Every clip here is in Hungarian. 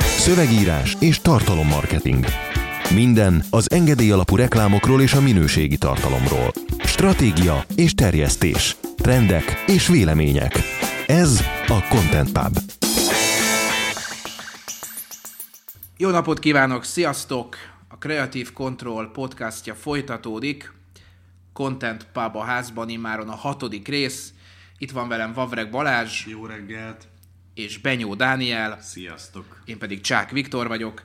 Szövegírás és tartalommarketing. Minden az engedély alapú reklámokról és a minőségi tartalomról. Stratégia és terjesztés. Trendek és vélemények. Ez a Content Pub. Jó napot kívánok, sziasztok! A Creative Control podcastja folytatódik. Content Pub a házban immáron a hatodik rész. Itt van velem Vavreg Balázs Jó reggelt! És Benyó Dániel, Sziasztok! én pedig Csák Viktor vagyok.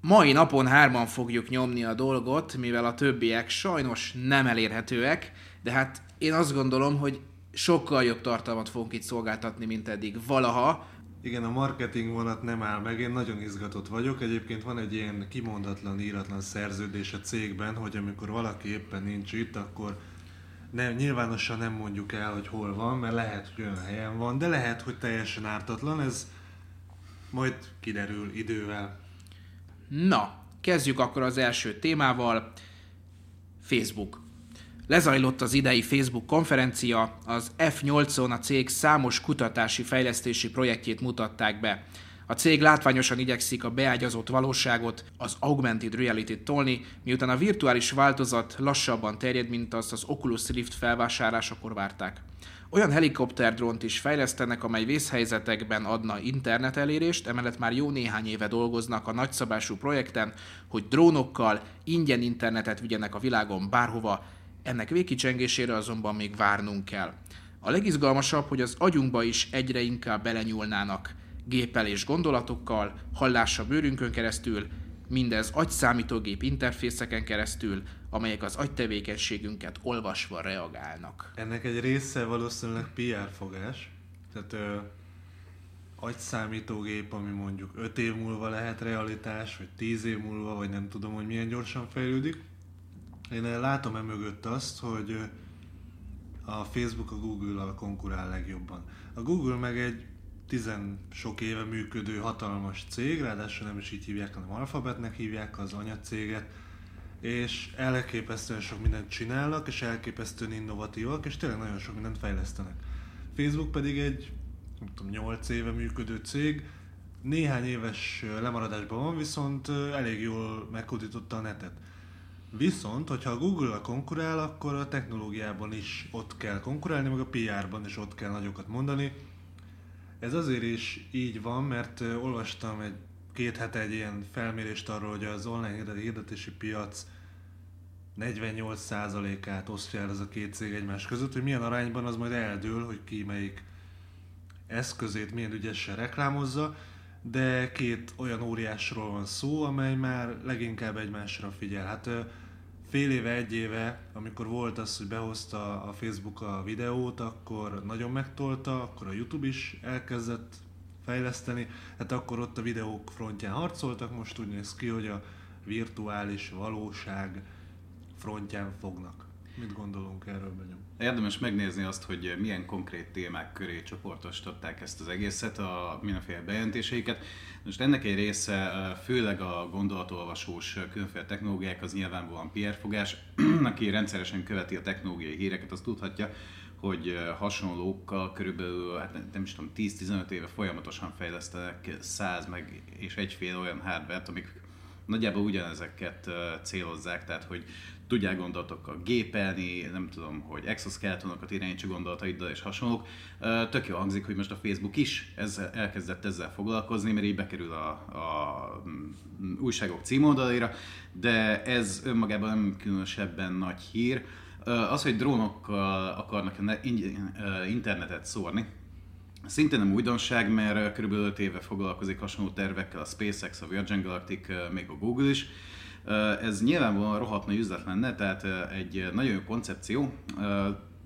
Mai napon hárman fogjuk nyomni a dolgot, mivel a többiek sajnos nem elérhetőek, de hát én azt gondolom, hogy sokkal jobb tartalmat fogunk itt szolgáltatni, mint eddig valaha. Igen, a marketing vonat nem áll meg, én nagyon izgatott vagyok. Egyébként van egy ilyen kimondatlan, íratlan szerződés a cégben, hogy amikor valaki éppen nincs itt, akkor nem, nyilvánosan nem mondjuk el, hogy hol van, mert lehet, hogy olyan helyen van, de lehet, hogy teljesen ártatlan, ez majd kiderül idővel. Na, kezdjük akkor az első témával. Facebook. Lezajlott az idei Facebook konferencia, az F8-on a cég számos kutatási fejlesztési projektjét mutatták be. A cég látványosan igyekszik a beágyazott valóságot, az augmented reality-t tolni, miután a virtuális változat lassabban terjed, mint azt az Oculus Rift felvásárlásakor várták. Olyan helikopterdrónt is fejlesztenek, amely vészhelyzetekben adna internet elérést, emellett már jó néhány éve dolgoznak a nagyszabású projekten, hogy drónokkal ingyen internetet vigyenek a világon bárhova, ennek végkicsengésére azonban még várnunk kell. A legizgalmasabb, hogy az agyunkba is egyre inkább belenyúlnának gépelés gondolatokkal, hallás a bőrünkön keresztül, mindez agyszámítógép interfészeken keresztül, amelyek az agytevékenységünket olvasva reagálnak. Ennek egy része valószínűleg PR fogás, tehát ö, agyszámítógép, ami mondjuk 5 év múlva lehet realitás, vagy 10 év múlva, vagy nem tudom, hogy milyen gyorsan fejlődik. Én látom emögött azt, hogy a Facebook a Google-al konkurál legjobban. A Google meg egy tizen sok éve működő hatalmas cég, ráadásul nem is így hívják, hanem Alphabetnek hívják az anyacéget, és elképesztően sok mindent csinálnak, és elképesztően innovatívak, és tényleg nagyon sok mindent fejlesztenek. Facebook pedig egy, nem tudom, 8 éve működő cég, néhány éves lemaradásban van, viszont elég jól meghódította a netet. Viszont, hogyha a Google-a konkurál, akkor a technológiában is ott kell konkurálni, meg a PR-ban is ott kell nagyokat mondani. Ez azért is így van, mert olvastam egy két hete egy ilyen felmérést arról, hogy az online hirdet- hirdetési piac 48%-át osztja el ez a két cég egymás között, hogy milyen arányban az majd eldől, hogy ki melyik eszközét milyen ügyesen reklámozza, de két olyan óriásról van szó, amely már leginkább egymásra figyel. Hát fél éve, egy éve, amikor volt az, hogy behozta a Facebook a videót, akkor nagyon megtolta, akkor a YouTube is elkezdett fejleszteni, hát akkor ott a videók frontján harcoltak, most úgy néz ki, hogy a virtuális valóság frontján fognak. Mit gondolunk erről, Benyom? Érdemes megnézni azt, hogy milyen konkrét témák köré csoportosították ezt az egészet, a mindenféle bejelentéseiket. Most ennek egy része, főleg a gondolatolvasós különféle technológiák, az nyilvánvalóan PR fogás. Aki rendszeresen követi a technológiai híreket, az tudhatja, hogy hasonlókkal körülbelül, hát nem is tudom, 10-15 éve folyamatosan fejlesztenek 100 meg és egyféle olyan hardware amik nagyjából ugyanezeket célozzák, tehát hogy tudják gondolatokkal gépelni, nem tudom, hogy exoskeletonokat irányítsa gondolataiddal és hasonlók. Tök jó hangzik, hogy most a Facebook is ezzel, elkezdett ezzel foglalkozni, mert így bekerül a, a mm, újságok címoldalaira, de ez önmagában nem különösebben nagy hír. Az, hogy drónokkal akarnak internetet szórni, Szintén nem újdonság, mert kb. 5 éve foglalkozik hasonló tervekkel a SpaceX, a Virgin Galactic, még a Google is. Ez nyilvánvalóan rohadt nagy üzlet lenne, tehát egy nagyon jó koncepció.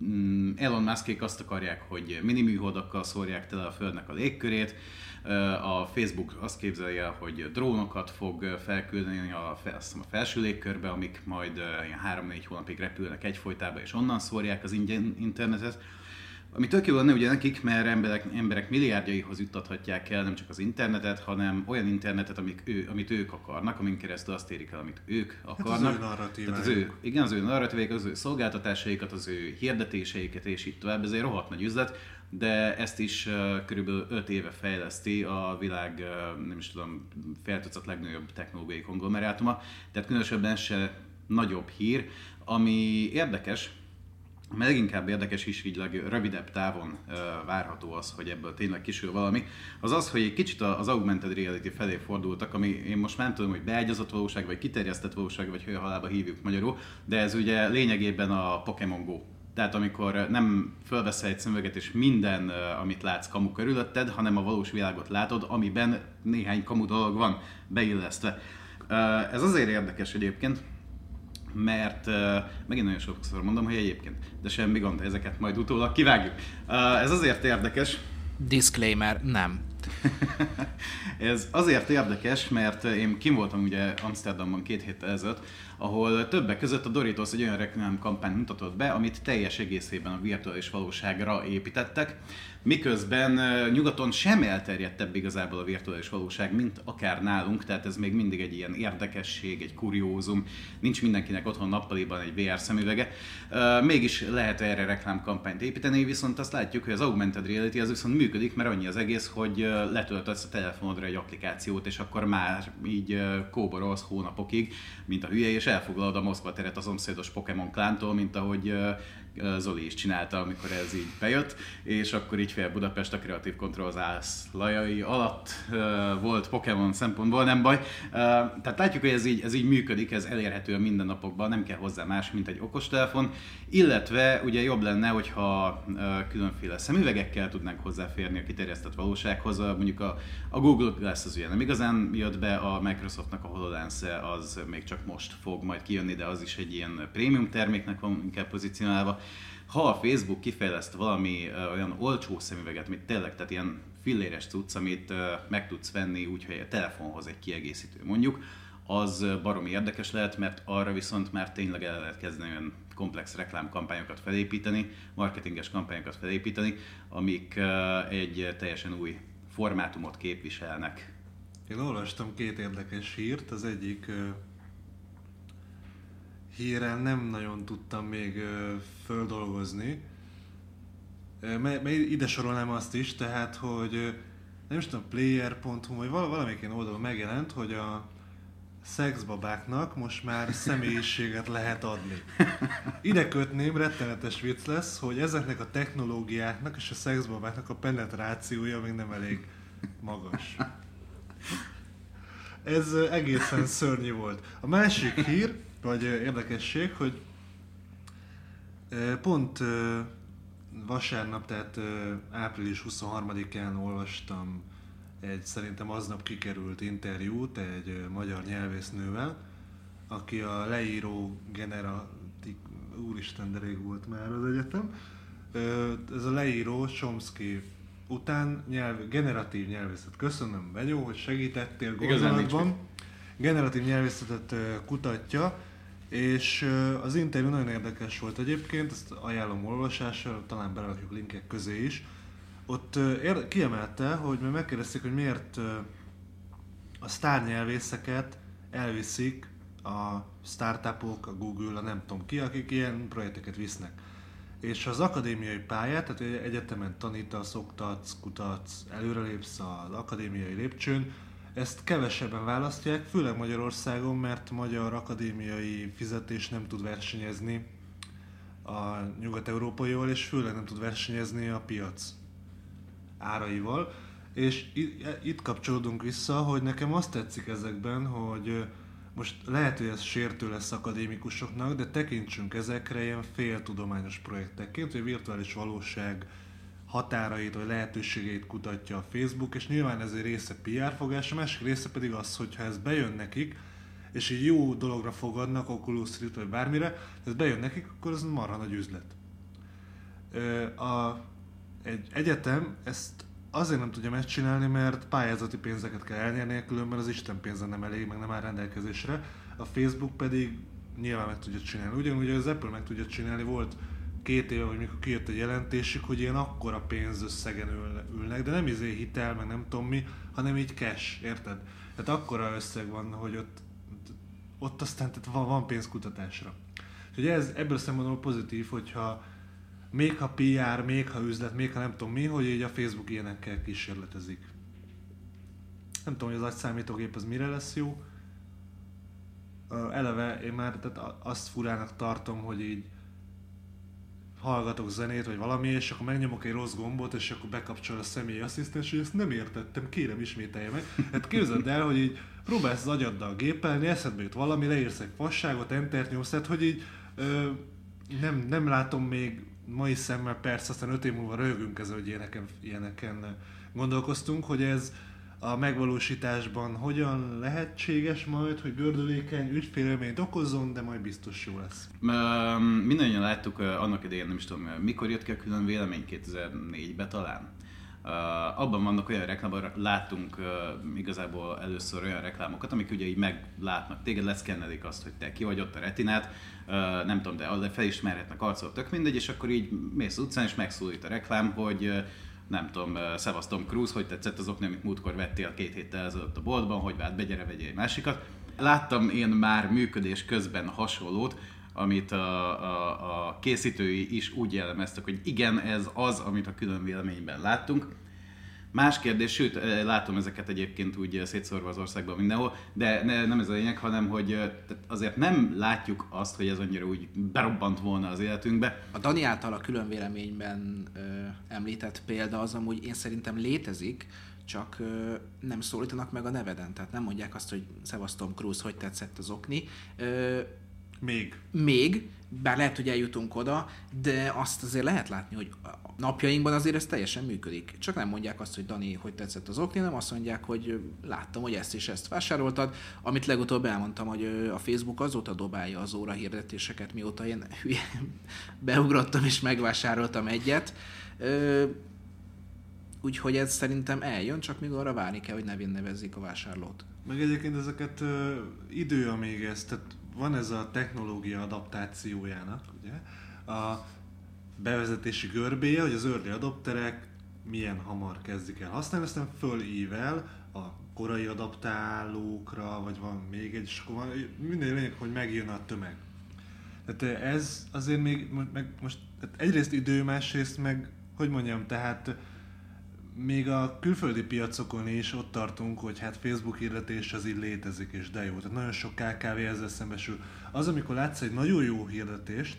Mm, Elon Muskék azt akarják, hogy mini műholdakkal szórják tele a Földnek a légkörét. A Facebook azt képzelje, el, hogy drónokat fog felküldeni a, a felső légkörbe, amik majd ilyen 3-4 hónapig repülnek egyfolytában, és onnan szórják az ingyen internetet. Ami tök jó lenne ugye nekik, mert emberek, emberek milliárdjaihoz juttathatják el nem csak az internetet, hanem olyan internetet, amik ő, amit ők akarnak, amin keresztül azt érik el, amit ők akarnak. ő narratívájuk. Tehát az ő, igen, az ő narratíváik, az ő szolgáltatásaikat, az ő hirdetéseiket, és így tovább. Ez egy rohadt nagy üzlet. de ezt is uh, körülbelül 5 éve fejleszti a világ, uh, nem is tudom, feltucat legnagyobb technológiai konglomerátuma, tehát különösebben se nagyobb hír, ami érdekes, mert leginkább érdekes is így rövidebb távon uh, várható az, hogy ebből tényleg kisül valami, az az, hogy egy kicsit az augmented reality felé fordultak, ami én most nem tudom, hogy beágyazott valóság, vagy kiterjesztett valóság, vagy hogy a halába hívjuk magyarul, de ez ugye lényegében a Pokémon Go. Tehát amikor nem fölveszel egy szemüveget, és minden, amit látsz kamu körülötted, hanem a valós világot látod, amiben néhány kamu dolog van beillesztve. Ez azért érdekes egyébként, mert uh, megint nagyon sokszor mondom, hogy egyébként, de semmi gond, ezeket majd utólag kivágjuk. Uh, ez azért érdekes. Disclaimer, nem. ez azért érdekes, mert én kim voltam ugye Amsterdamban két héttel ezelőtt, ahol többek között a Doritos egy olyan reklámkampányt mutatott be, amit teljes egészében a virtuális valóságra építettek, miközben nyugaton sem elterjedtebb igazából a virtuális valóság, mint akár nálunk, tehát ez még mindig egy ilyen érdekesség, egy kuriózum, nincs mindenkinek otthon nappaliban egy VR szemüvege, mégis lehet erre reklámkampányt építeni, viszont azt látjuk, hogy az augmented reality az viszont működik, mert annyi az egész, hogy letöltesz a telefonodra egy applikációt, és akkor már így kóborolsz hónapokig, mint a hülye, és elfoglalod a Moszkva teret a szomszédos Pokémon klántól, mint ahogy Zoli is csinálta, amikor ez így bejött, és akkor így fél Budapest a kreatív kontroll zászlajai alatt volt Pokémon szempontból, nem baj. Tehát látjuk, hogy ez így, ez így működik, ez elérhető a mindennapokban, nem kell hozzá más, mint egy okostelefon, illetve ugye jobb lenne, hogyha különféle szemüvegekkel tudnánk hozzáférni a kiterjesztett valósághoz, mondjuk a, a Google Glass az ugye nem igazán jött be, a Microsoftnak a HoloLens az még csak most fog majd kijönni, de az is egy ilyen prémium terméknek van inkább pozícionálva ha a Facebook kifejleszt valami olyan olcsó szemüveget, amit tényleg, tehát ilyen filléres cucc, amit meg tudsz venni úgyhogy a telefonhoz egy kiegészítő mondjuk, az baromi érdekes lehet, mert arra viszont már tényleg el lehet kezdeni olyan komplex reklámkampányokat felépíteni, marketinges kampányokat felépíteni, amik egy teljesen új formátumot képviselnek. Én olvastam két érdekes hírt, az egyik hírrel nem nagyon tudtam még földolgozni. Mert ide sorolnám azt is, tehát, hogy nem is tudom, player.hu, vagy valamelyik oldalon megjelent, hogy a szexbabáknak most már személyiséget lehet adni. Ide kötném, rettenetes vicc lesz, hogy ezeknek a technológiáknak és a szexbabáknak a penetrációja még nem elég magas. Ez egészen szörnyű volt. A másik hír, vagy érdekesség, hogy pont vasárnap, tehát április 23-án olvastam egy szerintem aznap kikerült interjút egy magyar nyelvésznővel, aki a leíró generatik, úristen, de rég volt már az egyetem. Ez a leíró Chomsky után nyelv, generatív nyelvészet. Köszönöm, Benyó, hogy segítettél gondolatban. Generatív nyelvészetet kutatja, és az interjú nagyon érdekes volt egyébként, ezt ajánlom olvasásra, talán berakjuk linkek közé is. Ott kiemelte, hogy meg megkérdezték, hogy miért a sztárnyelvészeket elviszik a startupok, a Google, a nem tudom ki, akik ilyen projekteket visznek. És az akadémiai pályát, tehát egyetemen tanítasz, oktatsz, kutatsz, előrelépsz az akadémiai lépcsőn, ezt kevesebben választják, főleg Magyarországon, mert magyar akadémiai fizetés nem tud versenyezni a nyugat-európaival, és főleg nem tud versenyezni a piac áraival. És itt kapcsolódunk vissza, hogy nekem azt tetszik ezekben, hogy most lehet, hogy ez sértő lesz akadémikusoknak, de tekintsünk ezekre ilyen féltudományos projektekként, hogy a virtuális valóság határait vagy lehetőségeit kutatja a Facebook, és nyilván ez egy része PR fogás, a másik része pedig az, hogyha ez bejön nekik, és egy jó dologra fogadnak, Oculus Rift vagy bármire, ez bejön nekik, akkor ez marha nagy üzlet. A, egy egyetem ezt azért nem tudja megcsinálni, mert pályázati pénzeket kell elnyerni, különben az Isten pénze nem elég, meg nem áll rendelkezésre. A Facebook pedig nyilván meg tudja csinálni. Ugyanúgy az Apple meg tudja csinálni, volt két éve, vagy mikor kijött egy jelentésük, hogy ilyen akkora pénzösszegen ülnek, de nem izé hitel, meg nem tudom mi, hanem így cash, érted? Tehát akkora összeg van, hogy ott, ott aztán tehát van, van pénz kutatásra. Úgyhogy ez ebből szempontból pozitív, hogyha még ha PR, még ha üzlet, még ha nem tudom mi, hogy így a Facebook ilyenekkel kísérletezik. Nem tudom, hogy az agyszámítógép az mire lesz jó. Eleve én már tehát a- azt furának tartom, hogy így hallgatok zenét, vagy valami, és akkor megnyomok egy rossz gombot, és akkor bekapcsol a személyi asszisztens, hogy ezt nem értettem, kérem ismételje meg. Hát képzeld el, hogy így próbálsz az agyaddal gépelni, eszedbe jut valami, leírsz egy fasságot, entert nyomsz, tehát hogy így ö, nem, nem látom még mai szemmel, persze aztán öt év múlva röhögünk ezzel, hogy ilyeneken, ilyeneken gondolkoztunk, hogy ez a megvalósításban hogyan lehetséges majd, hogy gördülékeny ügyfélélményt okozzon, de majd biztos jó lesz. Mindannyian láttuk annak idején, nem is tudom, mikor jött ki a külön vélemény, 2004-ben talán. Abban vannak olyan reklámok, láttunk uh, igazából először olyan reklámokat, amik ugye így meglátnak téged, leszkennelik azt, hogy te ki vagy ott a retinát, nem tudom, de felismerhetnek arcot, tök mindegy, és akkor így mész utcán, és megszólít a reklám, hogy nem tudom, uh, Szevasztom Cruz, hogy tetszett azok, amit múltkor vettél két héttel ezelőtt a boltban, hogy vált, begyere, vegyél egy másikat. Láttam én már működés közben hasonlót, amit a, a, a készítői is úgy jellemeztek, hogy igen, ez az, amit a külön véleményben láttunk. Más kérdés, sőt, látom ezeket egyébként úgy szétszórva az országban mindenhol, de ne, nem ez a lényeg, hanem hogy tehát azért nem látjuk azt, hogy ez annyira úgy berobbant volna az életünkbe. A Dani által a külön véleményben ö, említett példa az amúgy én szerintem létezik, csak ö, nem szólítanak meg a neveden, tehát nem mondják azt, hogy Szevasztom Cruz, hogy tetszett az okni. Ö, Még. még, bár lehet, hogy eljutunk oda, de azt azért lehet látni, hogy a napjainkban azért ez teljesen működik. Csak nem mondják azt, hogy Dani, hogy tetszett az okni, nem azt mondják, hogy láttam, hogy ezt és ezt vásároltad, amit legutóbb elmondtam, hogy a Facebook azóta dobálja az óra hirdetéseket, mióta én hülye beugrottam és megvásároltam egyet. Úgyhogy ez szerintem eljön, csak még arra várni kell, hogy nevén nevezzék a vásárlót. Meg egyébként ezeket ö, idő, amíg ez, tehát van ez a technológia adaptációjának, ugye, a bevezetési görbéje, hogy az early adopterek milyen hamar kezdik el használni, aztán fölível a korai adaptálókra, vagy van még egy, és akkor van, minden lényeg, hogy megjön a tömeg. Tehát ez azért még, meg most tehát egyrészt idő, másrészt meg, hogy mondjam, tehát még a külföldi piacokon is ott tartunk, hogy hát Facebook hirdetés az így létezik, és de jó. Tehát nagyon sok KKV ezzel szembesül. Az, amikor látsz egy nagyon jó hirdetést,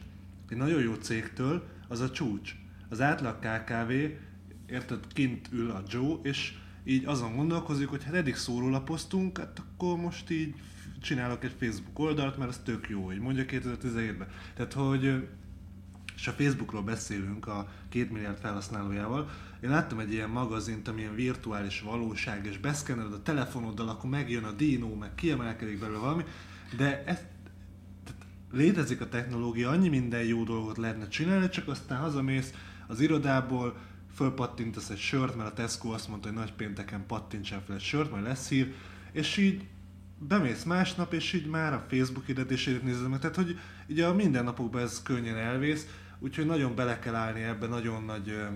egy nagyon jó cégtől, az a csúcs. Az átlag KKV, érted, kint ül a Joe, és így azon gondolkozik, hogy hát eddig szórólapoztunk, hát akkor most így csinálok egy Facebook oldalt, mert az tök jó, így mondja 2017-ben. Tehát, hogy és a Facebookról beszélünk a két milliárd felhasználójával. Én láttam egy ilyen magazint, ami ilyen virtuális valóság, és beszkenneled a telefonoddal, akkor megjön a Dino, meg kiemelkedik belőle valami, de ez, tehát létezik a technológia, annyi minden jó dolgot lehetne csinálni, csak aztán hazamész az irodából, fölpattintasz egy sört, mert a Tesco azt mondta, hogy nagy pénteken pattintsál fel egy sört, majd lesz hír, és így bemész másnap, és így már a Facebook hirdetését nézed meg. Tehát, hogy ugye a mindennapokban ez könnyen elvész, úgyhogy nagyon bele kell állni ebbe, nagyon nagy uh,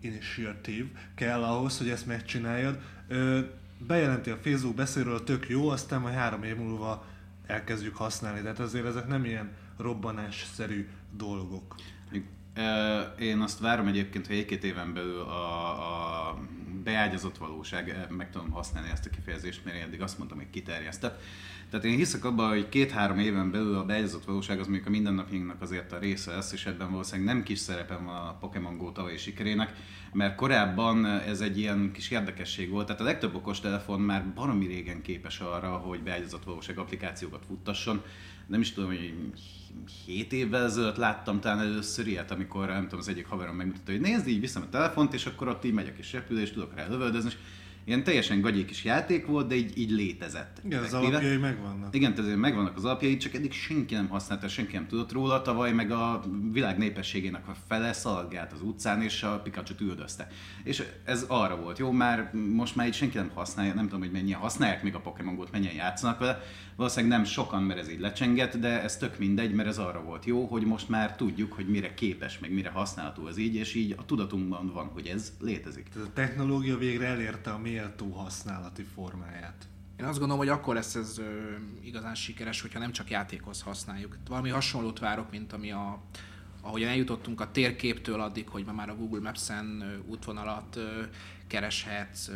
initiatív kell ahhoz, hogy ezt megcsináljad. Uh, bejelenti a Facebook, beszél róla, tök jó, aztán majd három év múlva elkezdjük használni. Tehát azért ezek nem ilyen robbanásszerű dolgok. Én azt várom egyébként, hogy egy-két éven belül a, a beágyazott valóság, meg tudom használni ezt a kifejezést, mert én eddig azt mondtam, hogy kiterjesztett. Tehát én hiszek abban, hogy két-három éven belül a beágyazott valóság az mondjuk a mindennapjainknak azért a része lesz, és ebben valószínűleg nem kis szerepem van a Pokémon Go tavalyi sikerének, mert korábban ez egy ilyen kis érdekesség volt, tehát a legtöbb okostelefon már baromi régen képes arra, hogy beágyazott valóság applikációkat futtasson. Nem is tudom, hogy 7 évvel ezelőtt láttam talán először ilyet, amikor nem tudom, az egyik haverom megmutatta, hogy nézd, így viszem a telefont, és akkor ott így megyek és repülés, és tudok rá lövöldözni, és ilyen teljesen gagyék kis játék volt, de így, így létezett. Igen, az alapjai megvannak. Igen, tehát megvannak az alapjai, csak eddig senki nem használta, senki nem tudott róla. Tavaly meg a világ népességének a fele szaladgált az utcán, és a Pikachu-t üldözte. És ez arra volt jó, már most már így senki nem használja, nem tudom, hogy mennyien használják még a Pokémon Go-t, mennyien játszanak vele. Valószínűleg nem sokan, mert ez így lecsengett, de ez tök mindegy, mert ez arra volt jó, hogy most már tudjuk, hogy mire képes, meg mire használható az így, és így a tudatunkban van, hogy ez létezik. Tehát a technológia végre elérte a méltó használati formáját. Én azt gondolom, hogy akkor lesz ez ö, igazán sikeres, hogyha nem csak játékhoz használjuk. Valami hasonlót várok, mint ami a, ahogyan eljutottunk a térképtől addig, hogy ma már a Google Maps-en útvonalat kereshetsz,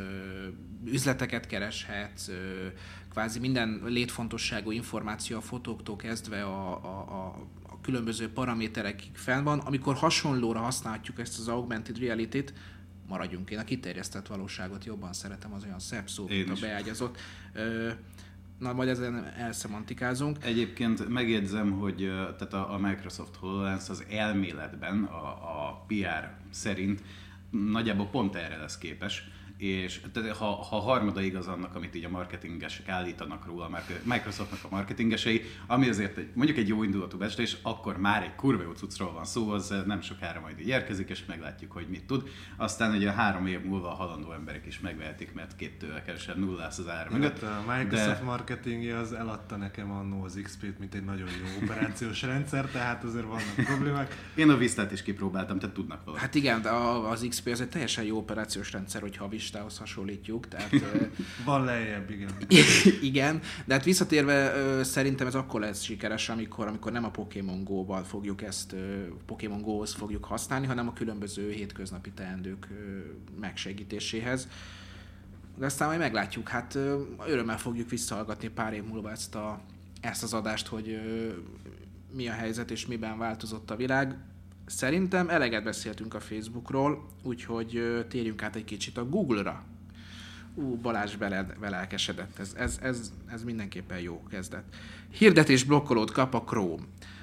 üzleteket kereshetsz, kvázi minden létfontosságú információ a fotóktól kezdve a, a, a, a különböző paraméterekig fenn van. Amikor hasonlóra használhatjuk ezt az augmented reality-t, maradjunk én a kiterjesztett valóságot jobban szeretem, az olyan szebb szó, Én mint a beágyazott. Ö, Na, majd ezen elszemantikázunk. Egyébként megjegyzem, hogy tehát a, a Microsoft HoloLens az elméletben, a, a PR szerint nagyjából pont erre lesz képes, és tehát ha, ha harmada igaz annak, amit így a marketingesek állítanak róla, mert Microsoftnak a marketingesei, ami azért egy, mondjuk egy jó indulatú becslés, akkor már egy kurva jó cuccról van szó, az nem sokára majd így érkezik, és meglátjuk, hogy mit tud. Aztán ugye három év múlva a halandó emberek is megvehetik, mert két tőle kevesebb nulla lesz az ára mögött. Hát a Microsoft de... marketingje az eladta nekem annó az XP-t, mint egy nagyon jó operációs rendszer, tehát azért vannak problémák. Én a Vistát is kipróbáltam, tehát tudnak valamit. Hát igen, de az XP az egy teljesen jó operációs rendszer, hogyha a Vistához hasonlítjuk. Tehát, Van lejjebb, igen. igen, de hát visszatérve szerintem ez akkor lesz sikeres, amikor, amikor nem a Pokémon Go-val fogjuk ezt, Pokémon Go-hoz fogjuk használni, hanem a különböző hétköznapi teendők megsegítéséhez. De aztán majd meglátjuk, hát örömmel fogjuk visszahallgatni pár év múlva ezt, a, ezt az adást, hogy mi a helyzet és miben változott a világ. Szerintem eleget beszéltünk a Facebookról, úgyhogy térjünk át egy kicsit a Google-ra. Ú, Balázs bele, belelkesedett, ez, ez, ez, ez mindenképpen jó kezdet. Hirdetés blokkolót kap a Chrome.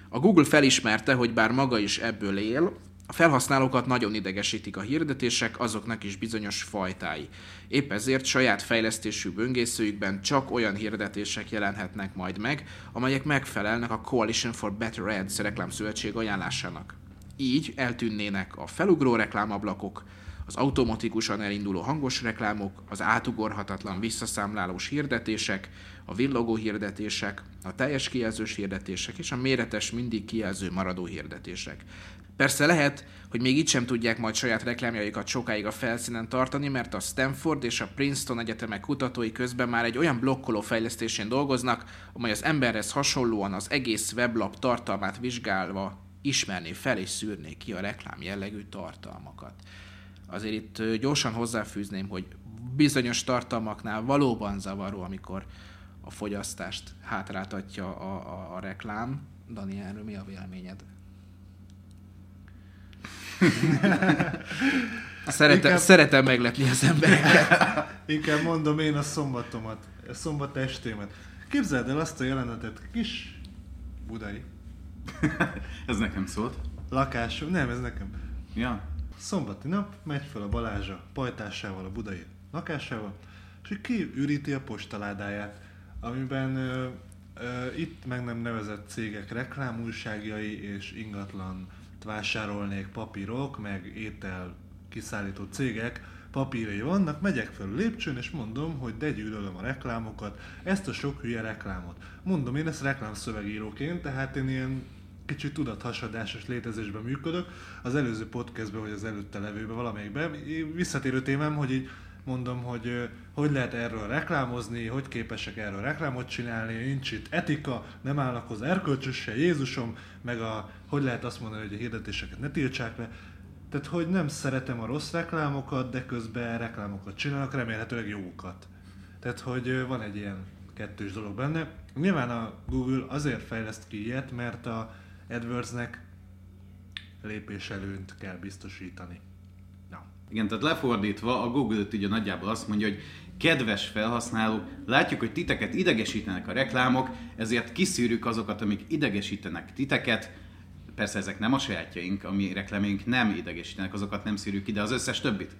A Google felismerte, hogy bár maga is ebből él, a felhasználókat nagyon idegesítik a hirdetések, azoknak is bizonyos fajtái. Épp ezért saját fejlesztésű böngészőjükben csak olyan hirdetések jelenhetnek majd meg, amelyek megfelelnek a Coalition for Better Ads reklámszövetség ajánlásának. Így eltűnnének a felugró reklámablakok, az automatikusan elinduló hangos reklámok, az átugorhatatlan visszaszámlálós hirdetések, a villogó hirdetések, a teljes kijelzős hirdetések és a méretes, mindig kijelző maradó hirdetések. Persze lehet, hogy még így sem tudják majd saját reklámjaikat sokáig a felszínen tartani, mert a Stanford és a Princeton egyetemek kutatói közben már egy olyan blokkoló fejlesztésén dolgoznak, amely az emberhez hasonlóan az egész weblap tartalmát vizsgálva ismerné fel és szűrné ki a reklám jellegű tartalmakat. Azért itt gyorsan hozzáfűzném, hogy bizonyos tartalmaknál valóban zavaró, amikor a fogyasztást hátráltatja a, a, a reklám. Dani, erről mi a véleményed? Szeretem, Inkább- szeretem meglepni az embereket. Inkább mondom én a szombatomat, a szombat estémet. Képzeld el azt a jelenetet, kis budai Ez nekem szólt. lakásom, nem ez nekem. Ja. Szombati nap, megy fel a Balázsa pajtásával, a budai lakásával, és így kiüríti a postaládáját, amiben ö, ö, itt meg nem nevezett cégek reklámújságjai és ingatlan vásárolnék papírok, meg étel kiszállító cégek papírjai vannak, megyek fel a lépcsőn, és mondom, hogy de gyűlölöm a reklámokat, ezt a sok hülye reklámot. Mondom én ezt reklámszövegíróként, tehát én ilyen kicsit tudathasadásos létezésben működök. Az előző podcastben, vagy az előtte levőben valamelyikben visszatérő témám, hogy így mondom, hogy hogy lehet erről reklámozni, hogy képesek erről reklámot csinálni, nincs itt etika, nem állnak hozzá erkölcsöse, Jézusom, meg a, hogy lehet azt mondani, hogy a hirdetéseket ne tiltsák le. Tehát, hogy nem szeretem a rossz reklámokat, de közben reklámokat csinálnak, remélhetőleg jókat. Tehát, hogy van egy ilyen kettős dolog benne. Nyilván a Google azért fejleszt ki ilyet, mert a AdWords-nek lépéselőnyt kell biztosítani. Na. Igen, tehát lefordítva a Google ugye nagyjából azt mondja, hogy kedves felhasználók, látjuk, hogy titeket idegesítenek a reklámok, ezért kiszűrjük azokat, amik idegesítenek titeket. Persze ezek nem a sajátjaink, ami reklámjaink nem idegesítenek, azokat nem szűrjük ki, de az összes többit.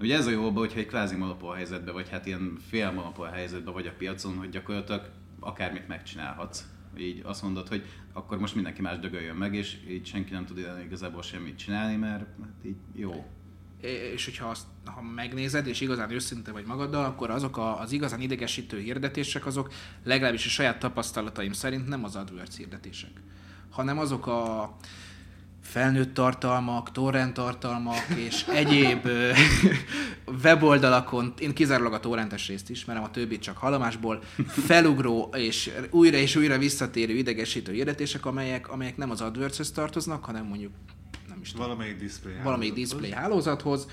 Ugye ez a jó hogyha egy kvázi monopól helyzetben, vagy hát ilyen fél monopól helyzetben vagy a piacon, hogy gyakorlatilag akármit megcsinálhatsz. Így azt mondod, hogy akkor most mindenki más dögöljön meg, és így senki nem tud igazából semmit csinálni, mert hát így jó. és hogyha azt, ha megnézed, és igazán őszinte vagy magaddal, akkor azok a, az igazán idegesítő hirdetések, azok legalábbis a saját tapasztalataim szerint nem az AdWords hirdetések, hanem azok a felnőtt tartalmak, torrent tartalmak és egyéb weboldalakon, én kizárólag a torrentes részt ismerem, a többit csak hallomásból, felugró és újra és újra visszatérő idegesítő hirdetések, amelyek, amelyek nem az AdWords-hez tartoznak, hanem mondjuk nem is tudom, Valamelyik display valamelyik display hálózathoz.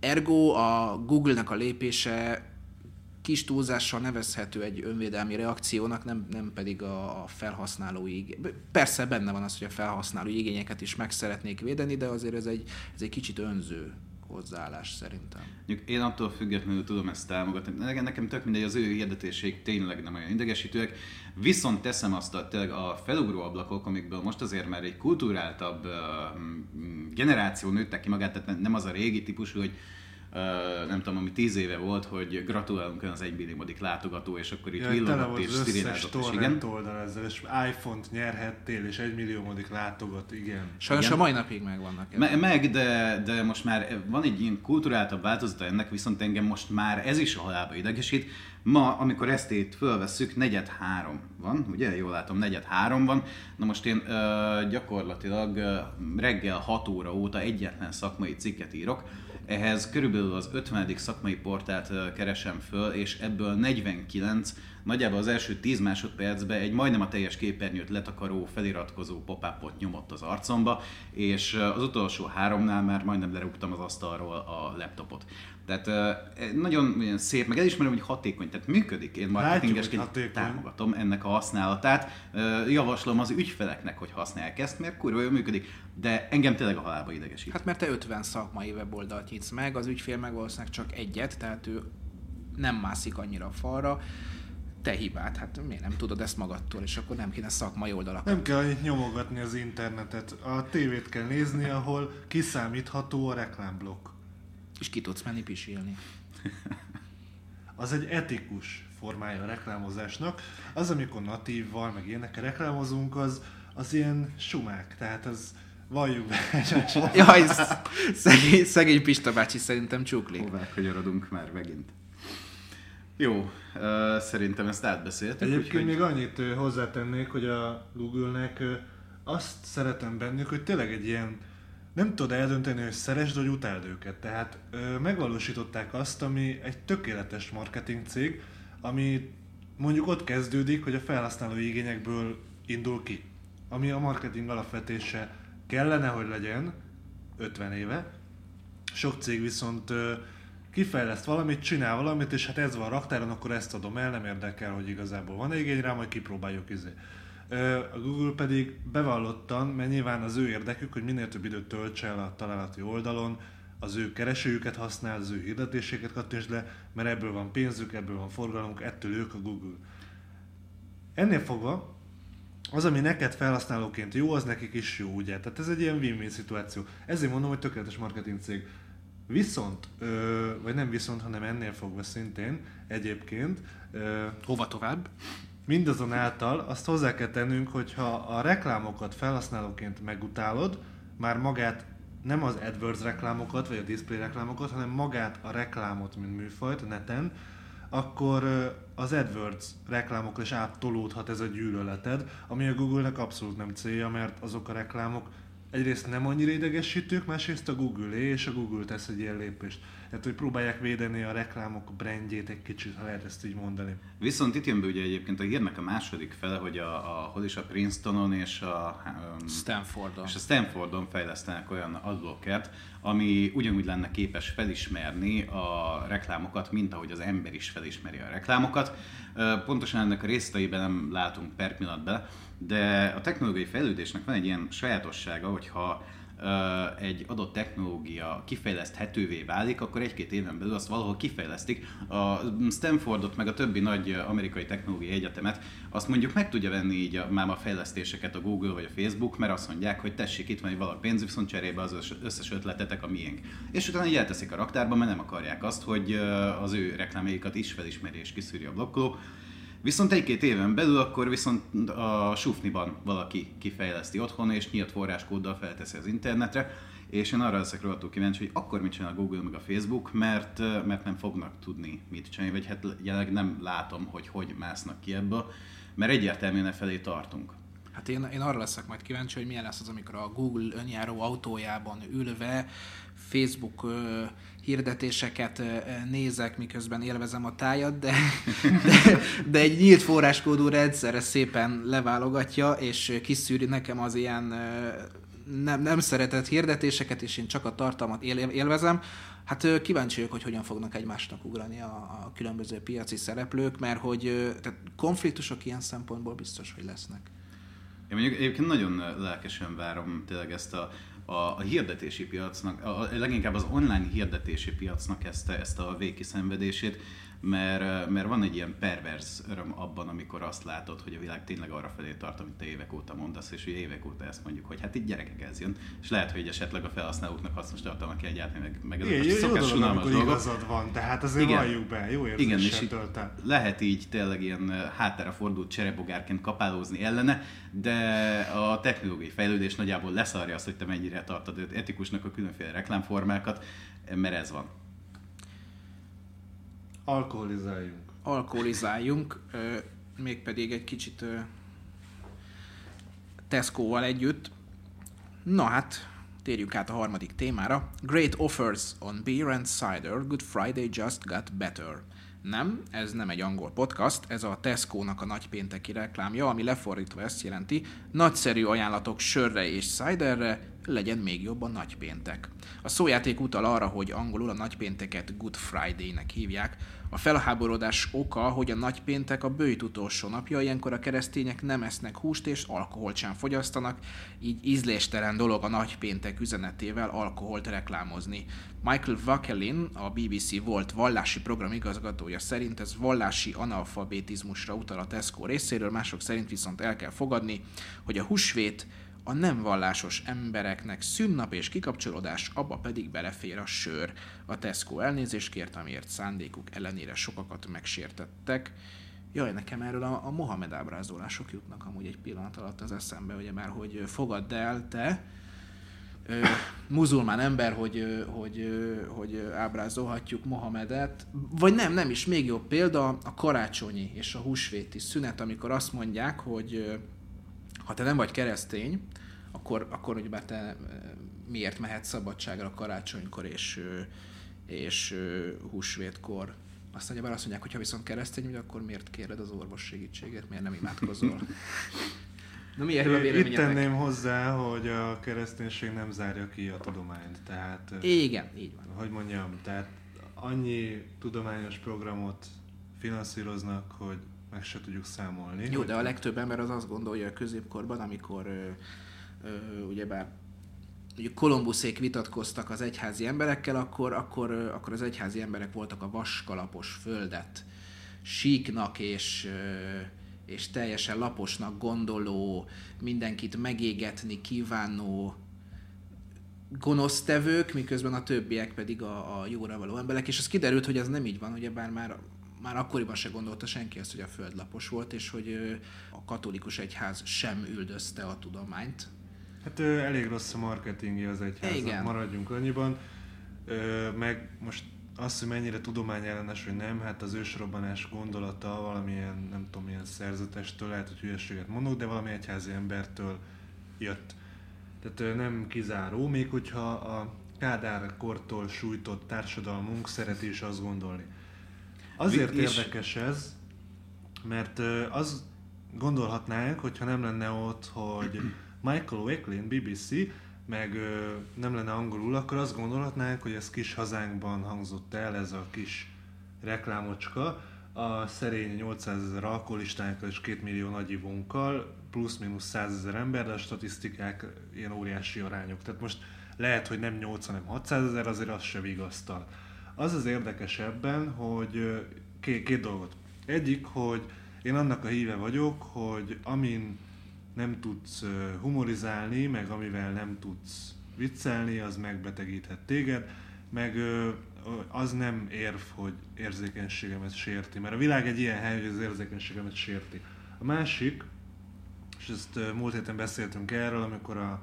Ergo a Google-nek a lépése kis túlzással nevezhető egy önvédelmi reakciónak, nem, nem pedig a, a felhasználói Persze benne van az, hogy a felhasználói igényeket is meg szeretnék védeni, de azért ez egy, ez egy kicsit önző hozzáállás szerintem. Mondjuk én attól függetlenül tudom ezt támogatni. Nekem, nekem tök mindegy, az ő hirdetéseik tényleg nem olyan idegesítőek. Viszont teszem azt a, tényleg a felugró ablakok, amikből most azért már egy kulturáltabb generáció nőtte ki magát, tehát nem- az a régi típusú, hogy nem tudom, ami tíz éve volt, hogy gratulálunk ön az egymilliómodik látogató, és akkor itt Ja, villogott és szirénázott, és igen. oldal ezzel, és iPhone-t nyerhettél, és egy milliómodik látogat, igen. Sajnos Igen. a mai napig megvannak. Me- meg, de, de most már van egy ilyen kulturáltabb változata ennek, viszont engem most már ez is a halálba idegesít. Ma, amikor ezt itt fölvesszük, negyed három van, ugye? Jól látom, negyed három van. Na most én ö, gyakorlatilag ö, reggel 6 óra óta egyetlen szakmai cikket írok, ehhez körülbelül az 50. szakmai portált keresem föl, és ebből 49 nagyjából az első 10 másodpercben egy majdnem a teljes képernyőt letakaró, feliratkozó pop nyomott az arcomba, és az utolsó háromnál már majdnem lerúgtam az asztalról a laptopot. Tehát ö, nagyon szép, meg elismerem, hogy hatékony, tehát működik. Én hogy marketingesként támogatom ennek a használatát. Javaslom az ügyfeleknek, hogy használják ezt, mert kurva jól működik, de engem tényleg a halálba idegesít. Hát mert te 50 szakmai weboldalt nyitsz meg, az ügyfél meg valószínűleg csak egyet, tehát ő nem mászik annyira a falra. Te hibád, hát miért nem tudod ezt magadtól, és akkor nem kéne szakmai oldalakat. Nem kell nyomogatni az internetet. A tévét kell nézni, ahol kiszámítható a reklámblokk. És ki tudsz menni pisilni. Az egy etikus formája a reklámozásnak. Az, amikor natívval, meg ilyenekkel reklámozunk, az, az ilyen sumák. Tehát az valljuk be. Jaj, sz- szegény, szegény Pista bácsi szerintem csuklik. Hová kanyarodunk már megint? Jó, ö, szerintem ezt átbeszéltük. Egyébként úgyhogy- még annyit hozzátennék, hogy a Google-nek ö, azt szeretem bennük, hogy tényleg egy ilyen nem tudod eldönteni, hogy szeresd vagy utáld őket. Tehát ö, megvalósították azt, ami egy tökéletes marketing cég, ami mondjuk ott kezdődik, hogy a felhasználói igényekből indul ki. Ami a marketing alapvetése kellene, hogy legyen 50 éve. Sok cég viszont ö, kifejleszt valamit, csinál valamit, és hát ez van a raktáron, akkor ezt adom el, nem érdekel, hogy igazából van igény rá, majd kipróbáljuk izé. A Google pedig bevallottan, mert nyilván az ő érdekük, hogy minél több időt tölts el a találati oldalon, az ő keresőjüket használ, az ő hirdetéseket kattintsd le, mert ebből van pénzük, ebből van forgalmuk, ettől ők a Google. Ennél fogva, az, ami neked felhasználóként jó, az nekik is jó, ugye? Tehát ez egy ilyen win-win szituáció. Ezért mondom, hogy tökéletes marketing cég. Viszont, ö, vagy nem viszont, hanem ennél fogva szintén egyébként, ö, Hova tovább? Mindazonáltal azt hozzá kell tennünk, hogyha a reklámokat felhasználóként megutálod, már magát nem az AdWords reklámokat, vagy a display reklámokat, hanem magát a reklámot, mint műfajt a neten, akkor az AdWords reklámokra is áttolódhat ez a gyűlöleted, ami a Google-nek abszolút nem célja, mert azok a reklámok egyrészt nem annyira idegesítők, másrészt a google és a Google tesz egy ilyen lépést. Tehát, hogy próbálják védeni a reklámok brandjét egy kicsit, ha lehet ezt így mondani. Viszont itt jön be ugye egyébként a hírnek a második fele, hogy a, a hol is a Princetonon és a, um, Stanfordon. és a Stanfordon fejlesztenek olyan adblockert, ami ugyanúgy lenne képes felismerni a reklámokat, mint ahogy az ember is felismeri a reklámokat. Pontosan ennek a részleteiben nem látunk per pillanat bele, de a technológiai fejlődésnek van egy ilyen sajátossága, hogyha egy adott technológia kifejleszthetővé válik, akkor egy-két éven belül azt valahol kifejlesztik. A Stanfordot, meg a többi nagy amerikai technológiai egyetemet, azt mondjuk meg tudja venni így a, már a fejlesztéseket a Google vagy a Facebook, mert azt mondják, hogy tessék, itt van egy valami pénz, viszont cserébe az összes- ötletetek a miénk. És utána így elteszik a raktárba, mert nem akarják azt, hogy az ő reklámjaikat is felismeri és kiszűri a blokkoló. Viszont egy-két éven belül akkor viszont a sufniban valaki kifejleszti otthon, és nyílt forráskóddal felteszi az internetre, és én arra leszek rohadtul kíváncsi, hogy akkor mit csinál a Google meg a Facebook, mert, mert nem fognak tudni mit csinálni, vagy hát jelenleg nem látom, hogy hogy másznak ki ebből, mert egyértelműen e felé tartunk. Hát én, én arra leszek majd kíváncsi, hogy milyen lesz az, amikor a Google önjáró autójában ülve Facebook hirdetéseket nézek, miközben élvezem a tájat, de, de, de egy nyílt forráskódú rendszerre szépen leválogatja, és kiszűri nekem az ilyen nem, nem szeretett hirdetéseket, és én csak a tartalmat él, élvezem. Hát kíváncsi vagyok, hogy hogyan fognak egymásnak ugrani a, a különböző piaci szereplők, mert hogy tehát konfliktusok ilyen szempontból biztos, hogy lesznek. Én mondjuk egyébként nagyon lelkesen várom tényleg ezt a, a, a hirdetési piacnak, a, leginkább az online hirdetési piacnak ezt, ezt a végkiszenvedését, mert, mert van egy ilyen pervers öröm abban, amikor azt látod, hogy a világ tényleg arra felé tart, amit te évek óta mondasz, és ugye évek óta ezt mondjuk, hogy hát itt gyerekek ez jön, és lehet, hogy esetleg a felhasználóknak hasznos tartalmak gyártani, meg, meg ezek a szokás unalmas dolgok. igazad van, tehát azért Igen. valljuk be, jó Igen, és lehet így tényleg ilyen háttára fordult cserebogárként kapálózni ellene, de a technológiai fejlődés nagyjából leszarja azt, hogy te mennyire tartod etikusnak a különféle reklámformákat, mert ez van. Alkoholizáljunk. Alkoholizáljunk, mégpedig egy kicsit Tesco-val együtt. Na hát, térjünk át a harmadik témára. Great offers on beer and cider, Good Friday just got better. Nem, ez nem egy angol podcast, ez a Tesco-nak a nagypénteki reklámja, ami lefordítva ezt jelenti, nagyszerű ajánlatok sörre és ciderre, legyen még jobb a nagypéntek. A szójáték utal arra, hogy angolul a nagypénteket Good Friday-nek hívják, a felháborodás oka, hogy a nagypéntek a bőjt utolsó napja, ilyenkor a keresztények nem esznek húst és alkoholt sem fogyasztanak, így ízléstelen dolog a nagypéntek üzenetével alkoholt reklámozni. Michael Vakelin, a BBC volt vallási program igazgatója szerint ez vallási analfabetizmusra utal a Tesco részéről, mások szerint viszont el kell fogadni, hogy a húsvét a nem vallásos embereknek szünnap és kikapcsolódás, abba pedig belefér a sör. A Tesco elnézést kért, amiért szándékuk ellenére sokakat megsértettek. Jaj, nekem erről a, a Mohamed ábrázolások jutnak amúgy egy pillanat alatt az eszembe, ugye már, hogy fogadd el te, ö, muzulmán ember, hogy, hogy, hogy ábrázolhatjuk Mohamedet, vagy nem, nem is, még jobb példa, a karácsonyi és a húsvéti szünet, amikor azt mondják, hogy ha te nem vagy keresztény, akkor, akkor ugyebár te miért mehet szabadságra karácsonykor és, és húsvétkor. Aztán ugyebár azt mondják, hogy ha viszont keresztény vagy, akkor miért kéred az orvos segítséget, miért nem imádkozol? Na mi erről a Itt tenném hozzá, hogy a kereszténység nem zárja ki a tudományt. Tehát, Igen, így van. Hogy mondjam, tehát annyi tudományos programot finanszíroznak, hogy meg se tudjuk számolni. Jó, de a legtöbb ember az azt gondolja a középkorban, amikor ugyebár ugye Kolumbuszék vitatkoztak az egyházi emberekkel, akkor, akkor, akkor az egyházi emberek voltak a vaskalapos földet síknak és, és teljesen laposnak gondoló, mindenkit megégetni kívánó gonosztevők, miközben a többiek pedig a, a jóra való emberek, és az kiderült, hogy ez nem így van, ugye bár már már akkoriban se gondolta senki ezt, hogy a föld lapos volt, és hogy a katolikus egyház sem üldözte a tudományt. Hát elég rossz a marketingje az egyháznak, maradjunk annyiban. Meg most azt, hogy mennyire tudományellenes, vagy nem, hát az ősrobbanás gondolata valamilyen, nem tudom, milyen szerzetestől, lehet, hogy hülyeséget mondok, de valami egyházi embertől jött. Tehát nem kizáró, még hogyha a Kádár kortól sújtott társadalmunk szereti is azt gondolni. Azért és... érdekes ez, mert az gondolhatnánk, hogyha nem lenne ott, hogy Michael Wakelin, BBC, meg nem lenne angolul, akkor azt gondolhatnánk, hogy ez kis hazánkban hangzott el, ez a kis reklámocska, a szerény 800 ezer alkoholistánkkal és 2 millió nagyivónkkal, plusz-minusz 100 ezer ember, de a statisztikák ilyen óriási arányok. Tehát most lehet, hogy nem 8, hanem 600 ezer, azért az se vigasztal. Az az érdekes ebben, hogy két, két dolgot. Egyik, hogy én annak a híve vagyok, hogy amin nem tudsz humorizálni, meg amivel nem tudsz viccelni, az megbetegíthet téged, meg az nem érv, hogy érzékenységemet sérti, mert a világ egy ilyen hely, hogy az érzékenységemet sérti. A másik, és ezt múlt héten beszéltünk erről, amikor a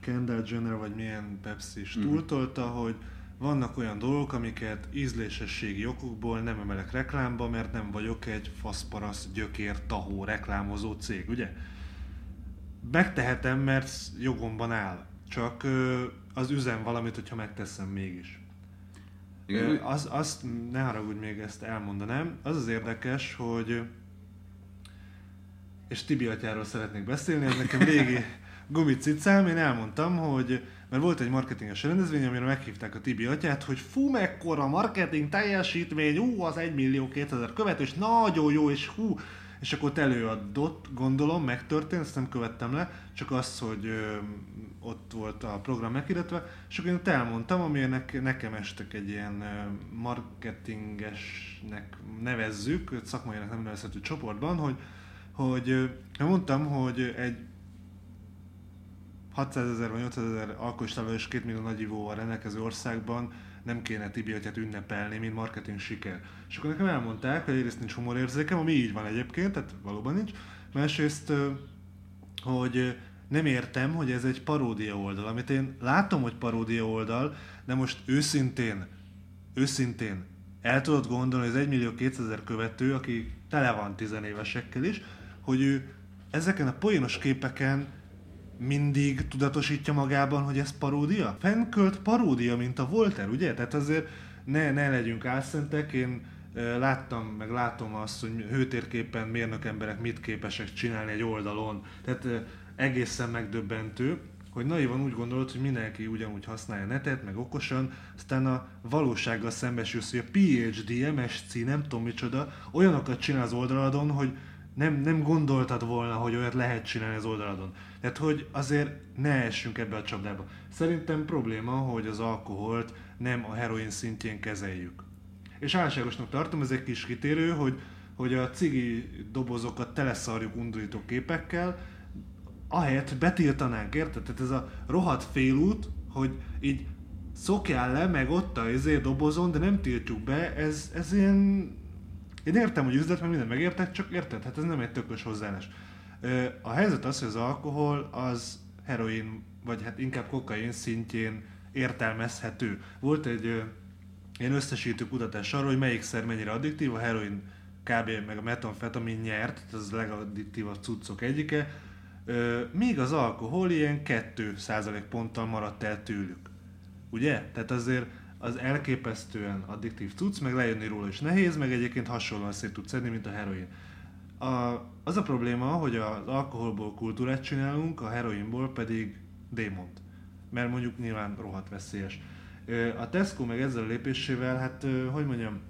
Kendall Jenner, vagy milyen Pepsi is mhm. túltolta, hogy vannak olyan dolgok, amiket ízlésességi okokból nem emelek reklámba, mert nem vagyok egy faszparasz, gyökér, tahó reklámozó cég, ugye? Megtehetem, mert jogomban áll. Csak az üzem valamit, hogyha megteszem mégis. Igen. Az, azt, ne haragudj még ezt elmondanám, az az érdekes, hogy és Tibi atyáról szeretnék beszélni, ez nekem régi gumicicám, én elmondtam, hogy mert volt egy marketinges rendezvény, amire meghívták a Tibi atyát, hogy fú, mekkora marketing teljesítmény, ú, az 1 millió 2000 követő, és nagyon jó, és hú, és akkor ott előadott, gondolom, megtörtént, ezt nem követtem le, csak az, hogy ö, ott volt a program meghirdetve, és akkor én ott elmondtam, amire nekem estek egy ilyen ö, marketingesnek nevezzük, szakmainak nem nevezhető csoportban, hogy, hogy ö, mondtam, hogy egy 600 ezer vagy 800 ezer alkoholistával és 2 millió nagyivóval rendelkező országban nem kéne Tibi atyát ünnepelni, mint marketing siker. És akkor nekem elmondták, hogy egyrészt nincs humorérzékem, ami így van egyébként, tehát valóban nincs. Másrészt, hogy nem értem, hogy ez egy paródia oldal, amit én látom, hogy paródia oldal, de most őszintén, őszintén el tudod gondolni, hogy az 1 millió 200 ezer követő, aki tele van tizenévesekkel is, hogy ő ezeken a poénos képeken mindig tudatosítja magában, hogy ez paródia? Fennkölt paródia, mint a Volter, ugye? Tehát azért ne, ne legyünk álszentek, én láttam, meg látom azt, hogy hőtérképen mérnök emberek mit képesek csinálni egy oldalon. Tehát egészen megdöbbentő, hogy naivan úgy gondolod, hogy mindenki ugyanúgy használja netet, meg okosan, aztán a valósággal szembesülsz, hogy a PhD, MSc, nem tudom micsoda, olyanokat csinál az oldaladon, hogy nem, nem gondoltad volna, hogy olyat lehet csinálni az oldaladon. Tehát, hogy azért ne essünk ebbe a csapdába. Szerintem probléma, hogy az alkoholt nem a heroin szintjén kezeljük. És álságosnak tartom, ez egy kis kitérő, hogy, hogy a cigi dobozokat teleszarjuk undorító képekkel, ahelyett betiltanánk, érted? Tehát ez a rohadt félút, hogy így szokjál le, meg ott a izé dobozon, de nem tiltjuk be, ez, ez ilyen... Én értem, hogy üzlet, meg mindent megértek, csak érted? Hát ez nem egy tökös hozzáállás. A helyzet az, hogy az alkohol az heroin, vagy hát inkább kokain szintjén értelmezhető. Volt egy ilyen összesítő kutatás arról, hogy melyik szer mennyire addiktív, a heroin kb. meg a metamfetamin nyert, tehát ez a legaddiktívabb cuccok egyike, míg az alkohol ilyen 2% ponttal maradt el tőlük. Ugye? Tehát azért az elképesztően addiktív cucc, meg lejönni róla is nehéz, meg egyébként hasonlóan szét tud szedni, mint a heroin. A, az a probléma, hogy az alkoholból kultúrát csinálunk, a heroinból pedig démont. Mert mondjuk nyilván rohadt veszélyes. A Tesco meg ezzel a lépésével, hát hogy mondjam,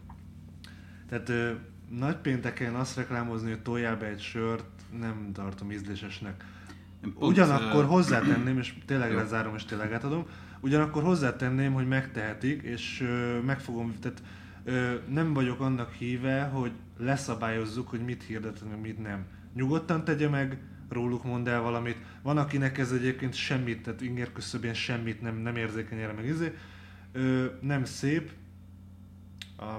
tehát nagy pénteken azt reklámozni, hogy toljál be egy sört, nem tartom ízlésesnek. Pont, Ugyanakkor hozzátenném, és tényleg Jó. lezárom, és tényleg átadom, ugyanakkor hozzátenném, hogy megtehetik, és meg fogom, tehát nem vagyok annak híve, hogy leszabályozzuk, hogy mit hirdetünk, mit nem. Nyugodtan tegye meg, róluk mond el valamit. Van, akinek ez egyébként semmit, tehát inger küszöbén semmit nem, nem érzékeny erre meg izé. Ö, nem szép, a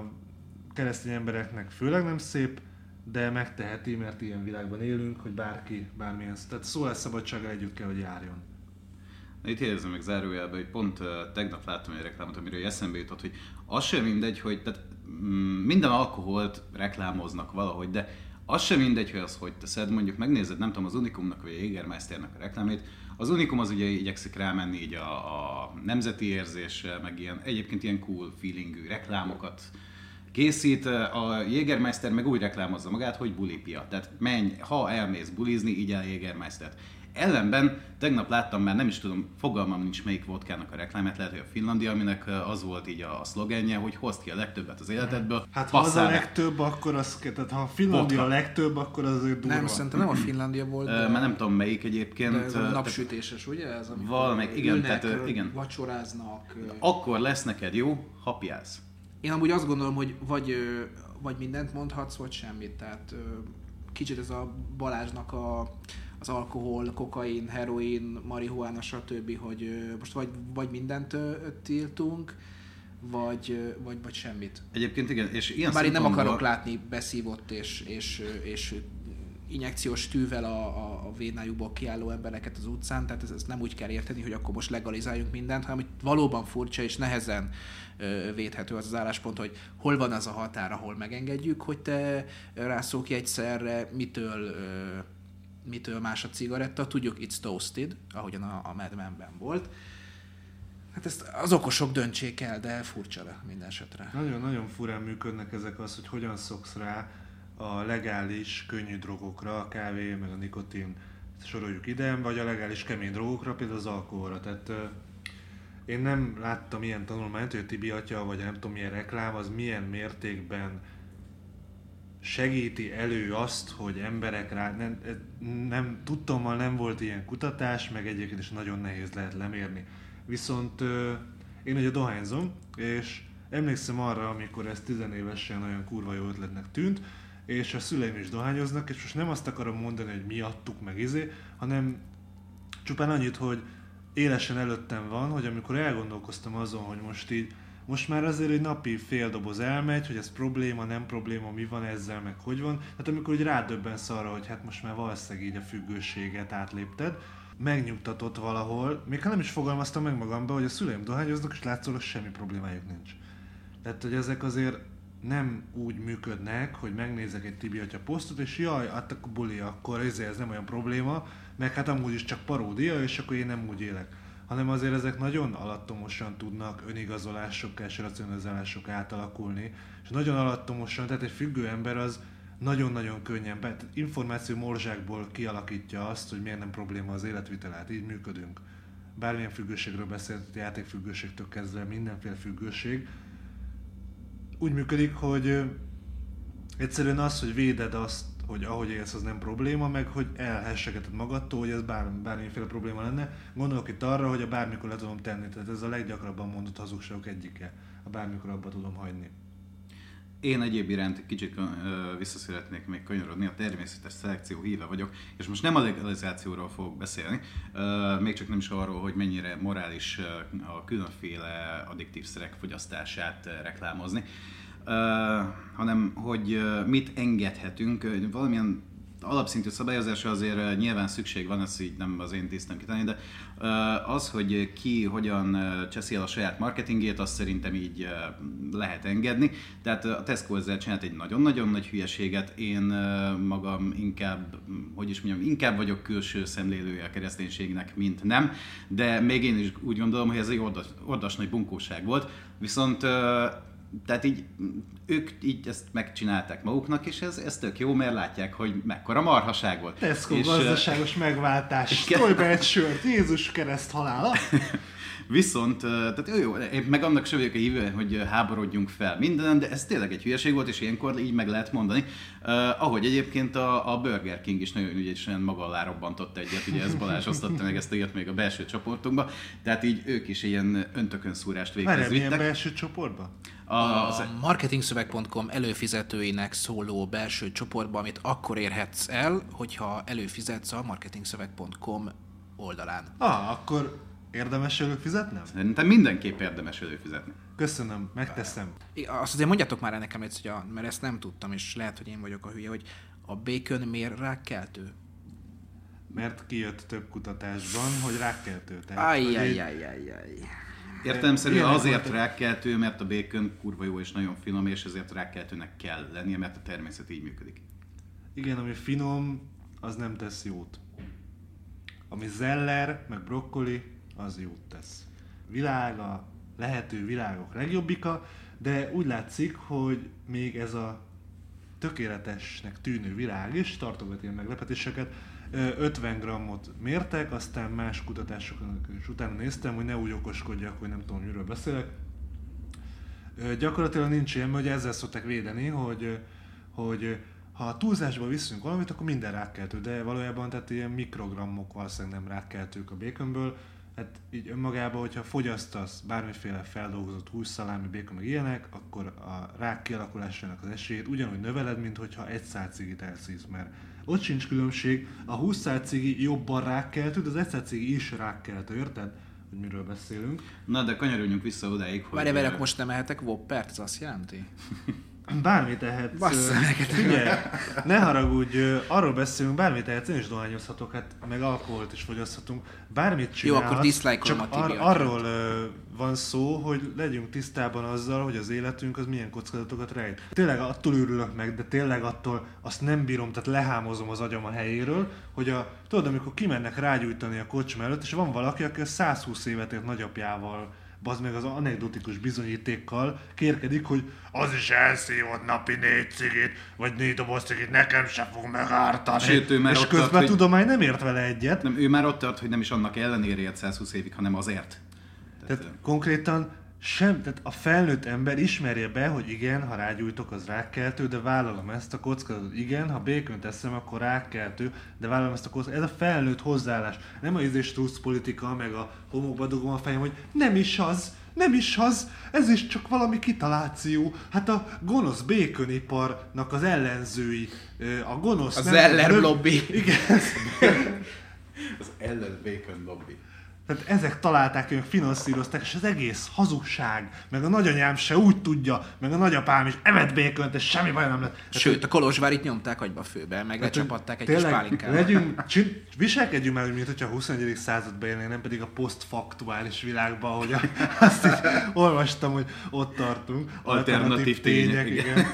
keresztény embereknek főleg nem szép, de megteheti, mert ilyen világban élünk, hogy bárki, bármilyen, tehát szólásszabadsággal együtt kell, hogy járjon. Na, Itt érzem meg zárójelbe, hogy pont tegnap láttam egy reklámot, amiről eszembe jutott, hogy az sem mindegy, hogy tehát, mm, minden alkoholt reklámoznak valahogy, de az sem mindegy, hogy az hogy teszed, mondjuk megnézed, nem tudom, az Unicumnak vagy a Jägermeisternek a reklámét, az Unicum az ugye igyekszik rámenni így a, a nemzeti érzéssel, meg ilyen, egyébként ilyen cool feelingű reklámokat készít, a Jägermeister meg úgy reklámozza magát, hogy bulipia. Tehát menj, ha elmész bulizni, így el Jägermeistert. Ellenben tegnap láttam már, nem is tudom, fogalmam nincs melyik vodkának a reklámját, lehet, hogy a Finlandia, aminek az volt így a szlogenje, hogy hozd ki a legtöbbet az életedből. Hát ha az a legtöbb, akkor az, tehát ha a Finlandia a Vodka. legtöbb, akkor az azért durva. Nem, szerintem nem a Finlandia volt, de, Már nem tudom melyik egyébként. de ez a tehát- napsütéses, ugye? Ez, Valamelyik, igen, ülnek, tehát, igen. vacsoráznak. Akkor lesz neked jó, ha piálsz. Én amúgy azt gondolom, hogy vagy, vagy mindent mondhatsz, vagy semmit. Tehát kicsit ez a Balázsnak a, az alkohol, kokain, heroin, marihuána, stb., hogy most vagy, vagy mindent tiltunk, vagy, vagy, vagy semmit. Egyébként igen, és ilyen Bár én nem akarok látni beszívott és, és, és injekciós tűvel a, a, a védnájukból kiálló embereket az utcán, tehát ez, ezt nem úgy kell érteni, hogy akkor most legalizáljunk mindent, hanem hogy valóban furcsa és nehezen védhető az az álláspont, hogy hol van az a határ, ahol megengedjük, hogy te rászól ki egyszerre, mitől mitől más a cigaretta, tudjuk it's toasted, ahogyan a, a Mad Men-ben volt. Hát ezt az okosok döntsék el, de furcsa le minden esetre. Nagyon-nagyon furán működnek ezek az, hogy hogyan szoksz rá a legális könnyű drogokra, a kávé, meg a nikotin, soroljuk ide, vagy a legális kemény drogokra, például az alkoholra. Tehát én nem láttam ilyen tanulmányt, hogy a Tibi atya, vagy nem tudom milyen reklám, az milyen mértékben segíti elő azt, hogy emberek rá, nem, nem tudtommal nem volt ilyen kutatás, meg egyébként is nagyon nehéz lehet lemérni. Viszont én ugye dohányzom, és emlékszem arra, amikor ez tizenévesen olyan kurva jó ötletnek tűnt, és a szüleim is dohányoznak, és most nem azt akarom mondani, hogy miattuk meg izé, hanem csupán annyit, hogy élesen előttem van, hogy amikor elgondolkoztam azon, hogy most így most már azért egy napi fél doboz elmegy, hogy ez probléma, nem probléma, mi van ezzel, meg hogy van. Hát amikor úgy rádöbbensz arra, hogy hát most már valószínűleg így a függőséget átlépted, megnyugtatott valahol, még ha nem is fogalmaztam meg magamba, hogy a szüleim dohányoznak, és látszólag semmi problémájuk nincs. Tehát, hogy ezek azért nem úgy működnek, hogy megnézek egy Tibi atya posztot, és jaj, hát akkor buli, akkor ez, ez nem olyan probléma, meg hát amúgy is csak paródia, és akkor én nem úgy élek hanem azért ezek nagyon alattomosan tudnak önigazolások és racionalizálások átalakulni, és nagyon alattomosan, tehát egy függő ember az nagyon-nagyon könnyen, tehát információ morzsákból kialakítja azt, hogy miért nem probléma az életvitelát, így működünk. Bármilyen függőségről beszélt, játékfüggőségtől kezdve mindenféle függőség. Úgy működik, hogy egyszerűen az, hogy véded azt, hogy ahogy élsz, az nem probléma, meg hogy elhessegeted magadtól, hogy ez bár, bármiféle probléma lenne. Gondolok itt arra, hogy a bármikor le tudom tenni, tehát ez a leggyakrabban mondott hazugságok egyike, a bármikor abba tudom hagyni. Én egyéb iránt kicsit vissza szeretnék még kanyarodni, a természetes szelekció híve vagyok, és most nem a legalizációról fogok beszélni, még csak nem is arról, hogy mennyire morális a különféle addiktív szerek fogyasztását reklámozni, hanem hogy mit engedhetünk, valamilyen alapszintű szabályozásra azért nyilván szükség van, ezt így nem az én tisztem kitani, de az, hogy ki hogyan cseszi el a saját marketingét, azt szerintem így lehet engedni. Tehát a Tesco ezzel csinált egy nagyon-nagyon nagy hülyeséget, én magam inkább, hogy is mondjam, inkább vagyok külső szemlélője a kereszténységnek, mint nem, de még én is úgy gondolom, hogy ez egy ordas, ordas nagy bunkóság volt, viszont tehát így ők így ezt megcsinálták maguknak, és ez, ez tök jó, mert látják, hogy mekkora marhaság volt. Tesco és, gazdaságos megváltás. Tolj be egy sört, Jézus kereszt halála. Viszont, tehát jó, jó, én meg annak sem vagyok a hívő, hogy háborodjunk fel minden, de ez tényleg egy hülyeség volt, és ilyenkor így meg lehet mondani. Uh, ahogy egyébként a, a Burger King is nagyon ügyesen maga alá robbantott egyet, ugye ez Balázs osztotta meg ezt a ilyet még a belső csoportunkba, tehát így ők is ilyen öntökön szúrást véghez vittek. belső csoportba? A, a marketingszöveg.com előfizetőinek szóló belső csoportba, amit akkor érhetsz el, hogyha előfizetsz a marketingszöveg.com oldalán. Ah, akkor Érdemes előfizetnem? Szerintem mindenképp érdemes előfizetni. Köszönöm, megteszem. Azt azért mondjátok már nekem egy, hogy a, mert ezt nem tudtam, és lehet, hogy én vagyok a hülye, hogy a bacon miért rákkeltő? Mert kijött több kutatásban, hogy rákkeltő. Ajjajjajjajjaj. Értelemszerűen azért rákkeltő, mert a bacon kurva jó és nagyon finom, és ezért rákkeltőnek kell lennie, mert a természet így működik. Igen, ami finom, az nem tesz jót. Ami zeller, meg brokkoli, az jót tesz. Világ a lehető világok legjobbika, de úgy látszik, hogy még ez a tökéletesnek tűnő világ is tartogat ilyen meglepetéseket. 50 grammot mértek, aztán más kutatások is utána néztem, hogy ne úgy okoskodjak, hogy nem tudom, miről beszélek. Gyakorlatilag nincs ilyen, hogy ezzel szokták védeni, hogy, hogy ha túlzásba viszünk valamit, akkor minden rákkeltő, de valójában tehát ilyen mikrogrammok valószínűleg nem rákkeltők a békönből, hát így önmagában, hogyha fogyasztasz bármiféle feldolgozott hússzalámi, békon, meg ilyenek, akkor a rák kialakulásának az esélyét ugyanúgy növeled, mint hogyha egy szál cigit elszísz, mert ott sincs különbség, a 20 szál cigi jobban rákkeltő, de az egy szál cigi is rákkeltő, érted? Hogy miről beszélünk. Na, de kanyarodjunk vissza odáig, hogy... Várj, várj, most nem ehetek Woppert, ez azt jelenti? Bármit ehetsz. Bassza neked. Figyelj, ne haragudj, arról beszélünk, bármit ehetsz, én is dohányozhatok, hát meg alkoholt is fogyaszthatunk, bármit csinálhatsz. akkor dislike-olom csak ar- arról ö, van szó, hogy legyünk tisztában azzal, hogy az életünk az milyen kockázatokat rejt. Tényleg attól őrülök meg, de tényleg attól azt nem bírom, tehát lehámozom az agyam a helyéről, hogy a, tudod, amikor kimennek rágyújtani a kocsma előtt, és van valaki, aki a 120 évet élt nagyapjával bazd meg az anekdotikus bizonyítékkal kérkedik, hogy az is elszívott napi négy cigit, vagy négy doboz cigit, nekem se fog megártani. Sőt, ő már és közben tart, hogy- tudomány nem ért vele egyet. Nem, ő már ott tart, hogy nem is annak ellenére élt 120 évig, hanem azért. Tehát, Tehát konkrétan sem, tehát a felnőtt ember ismerje be, hogy igen, ha rágyújtok, az rákkeltő, de vállalom ezt a kockázatot. Igen, ha békön teszem, akkor rákkeltő, de vállalom ezt a kockázatot. Ez a felnőtt hozzáállás. Nem a izés trusz politika, meg a homokba dugom a fejem, hogy nem is az, nem is az, ez is csak valami kitaláció. Hát a gonosz béköniparnak az ellenzői, a gonosz... Az nem- Zeller nem- lobby. Igen, az ellen bacon lobby. Tehát ezek találták, ők finanszírozták, és az egész hazugság, meg a nagyanyám se úgy tudja, meg a nagyapám is evett békönt, és semmi baj nem lett. Sőt, a Kolozsvárit nyomták agyba főbe, meg lecsapatták egy kis pálinkával. legyünk, csin, viselkedjünk már úgy, mint hogyha a 21. században élnénk, nem pedig a posztfaktuális világban, ahogy a, azt így olvastam, hogy ott tartunk. Alternatív tények, igen. igen.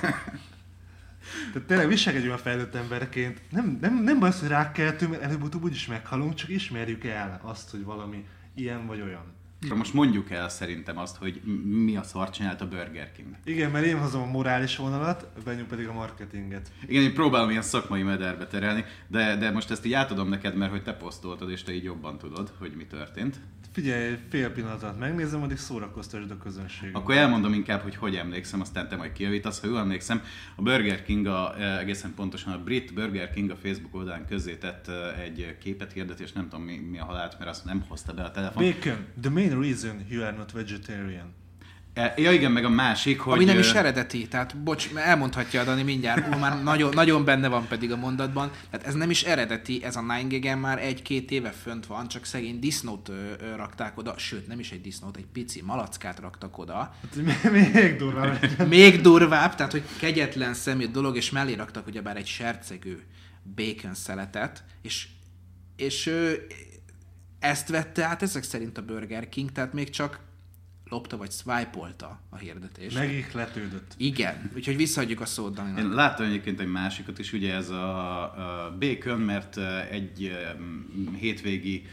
Tehát tényleg viselkedjünk a fejlett emberként. Nem, nem, nem baj az, hogy rákkeltő, mert előbb-utóbb úgyis meghalunk, csak ismerjük el azt, hogy valami ilyen vagy olyan. Akkor most mondjuk el szerintem azt, hogy mi a szart csinált a Burger King. Igen, mert én hozom a morális vonalat, Benyú pedig a marketinget. Igen, én próbálom ilyen szakmai mederbe terelni, de, de most ezt így átadom neked, mert hogy te posztoltad, és te így jobban tudod, hogy mi történt. Figyelj, fél pillanatot megnézem, addig szórakoztasd a közönséget. Akkor elmondom inkább, hogy hogy emlékszem, aztán te majd kijavítasz. Ha jól emlékszem, a Burger King, a, eh, egészen pontosan a brit Burger King a Facebook oldalán közzétett eh, egy képet hirdetés, nem tudom mi, mi a halált, mert azt nem hozta be a telefon. Bacon, the main reason you are not vegetarian. Eh, Ja igen, meg a másik, hogy... Ami nem is eredeti, tehát bocs, elmondhatja a Dani mindjárt, ú, már nagyon, nagyon benne van pedig a mondatban, tehát ez nem is eredeti, ez a 9 már egy-két éve fönt van, csak szegény disznót ö, ö, rakták oda, sőt nem is egy disznót, egy pici malackát raktak oda. Hát még durvább. Még durvább, tehát hogy kegyetlen szemű dolog, és mellé raktak ugyebár egy sercegő bacon szeletet, és, és ö, ezt vette át ezek szerint a Burger King, tehát még csak lopta vagy swipe-olta a hirdetést. Megihletődött. Igen, úgyhogy visszaadjuk a szót Én Daninak. láttam egyébként egy másikat is, ugye ez a, a bacon, mert egy hétvégi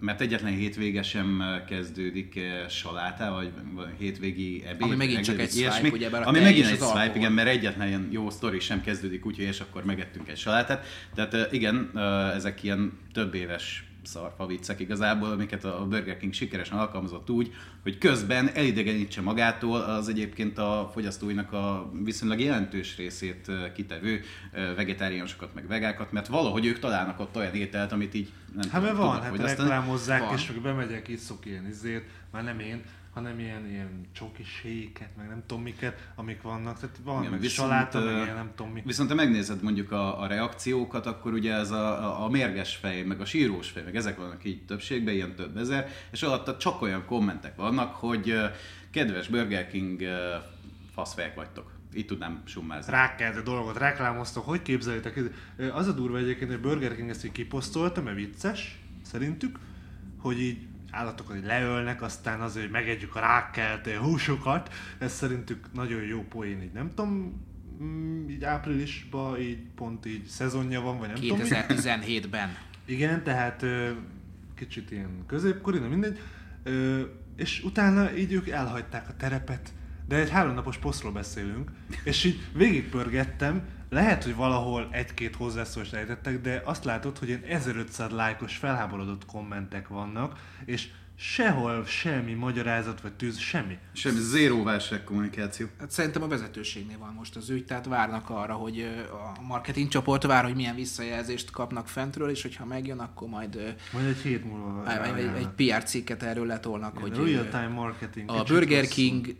mert egyetlen hétvége sem kezdődik salátával, vagy hétvégi ebéd. Ami megint csak egy swipe, ilyesmi. ugyebár a Ami megint egy swipe, alkohol. igen, mert egyetlen ilyen jó sztori sem kezdődik úgy, hogy és akkor megettünk egy salátát. Tehát eh, igen, ezek ilyen több éves szarfa viccek igazából, amiket a Burger King sikeresen alkalmazott úgy, hogy közben elidegenítse magától az egyébként a fogyasztóinak a viszonylag jelentős részét kitevő vegetáriánusokat meg vegákat, mert valahogy ők találnak ott olyan ételt, amit így nem Hát tudom, van, tudnak hát fogyasztani. reklámozzák, Van. és meg bemegyek, iszok ilyen izét, már nem én, hanem ilyen, ilyen csoki séket, meg nem tudom miket, amik vannak, tehát van, Igen, meg viszont, saláta, meg ilyen nem tudom mi. Viszont ha megnézed mondjuk a, a reakciókat, akkor ugye ez a, a, a mérges fej, meg a sírós fej, meg ezek vannak így többségben, ilyen több ezer, és alatta csak olyan kommentek vannak, hogy kedves Burger King faszfejek vagytok. Így tudnám summázni. rákkeltő dolgot reklámoztak, hogy képzeljétek? ez- Az a durva egyébként, hogy Burger King ezt így kiposztolta, mert vicces, szerintük, hogy így állatokat így leölnek, aztán azért, hogy megegyük a rákkeltő húsokat, ez szerintük nagyon jó poén, így nem tudom, mm, így áprilisban így pont így szezonja van, vagy nem tudom mi. 2017-ben. Igen, tehát kicsit ilyen középkori, de mindegy. És utána így ők elhagyták a terepet. De egy háromnapos posztról beszélünk, és így végigpörgettem, lehet, hogy valahol egy-két hozzászólást ejtettek, de azt látod, hogy ilyen 1500 lájkos felháborodott kommentek vannak, és sehol semmi magyarázat vagy tűz, semmi. Semmi zéró válságkommunikáció. Hát szerintem a vezetőségnél van most az ügy, tehát várnak arra, hogy a marketing csoport vár, hogy milyen visszajelzést kapnak fentről, és hogyha megjön, akkor majd Majd egy hét múlva. egy, egy, egy PR cikket erről letolnak, hogy real time marketing. a Burger. King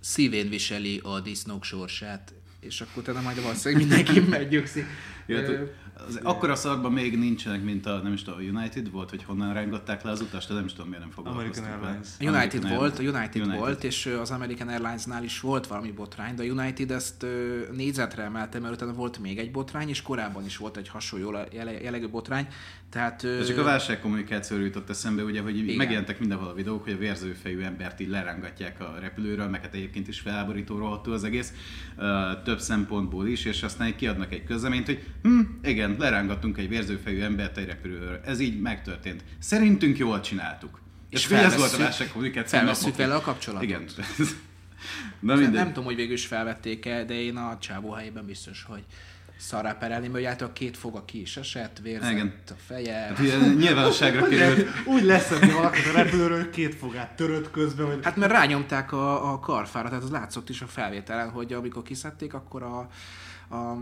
szívén viseli a disznók sorsát. És akkor utána majd valószínűleg mindenki meggyőgszik. Illetve, az, akkor a szarban még nincsenek, mint a, nem is tudom, a United volt, hogy honnan rángatták le az utast, de nem is tudom, miért nem foglalkoztak American Airlines. A United American volt, a. United, United volt, és az American Airlines-nál is volt valami botrány, de a United ezt négyzetre emelte, mert utána volt még egy botrány, és korábban is volt egy hasonló jellegű botrány. Tehát, ö, csak a válságkommunikációról jutott eszembe, ugye, hogy Igen. Megjelentek mindenhol a videók, hogy a vérzőfejű embert így lerángatják a repülőről, meg hát egyébként is felháborító rohadtul az egész, uh, több szempontból is, és aztán így kiadnak egy közleményt, hogy hm, igen, lerángattunk egy vérzőfejű embert egy repülőről. Ez így megtörtént. Szerintünk jól csináltuk. És ez volt a válságkommunikáció. felvesszük napokig. vele a kapcsolatot. Igen. Nem, Na mindegy. nem tudom, hogy végül is felvették-e, de én a csávó helyében biztos, hogy szarrá perelni, mert ugye a két foga ki is esett, vérzett Igen. a feje. Hát ugye nyilvánosságra került. Úgy leszedni valakit a repülőről, két fogát törött közben, hogy Hát mert rányomták a, a karfára, tehát az látszott is a felvételen, hogy amikor kiszedték, akkor a, a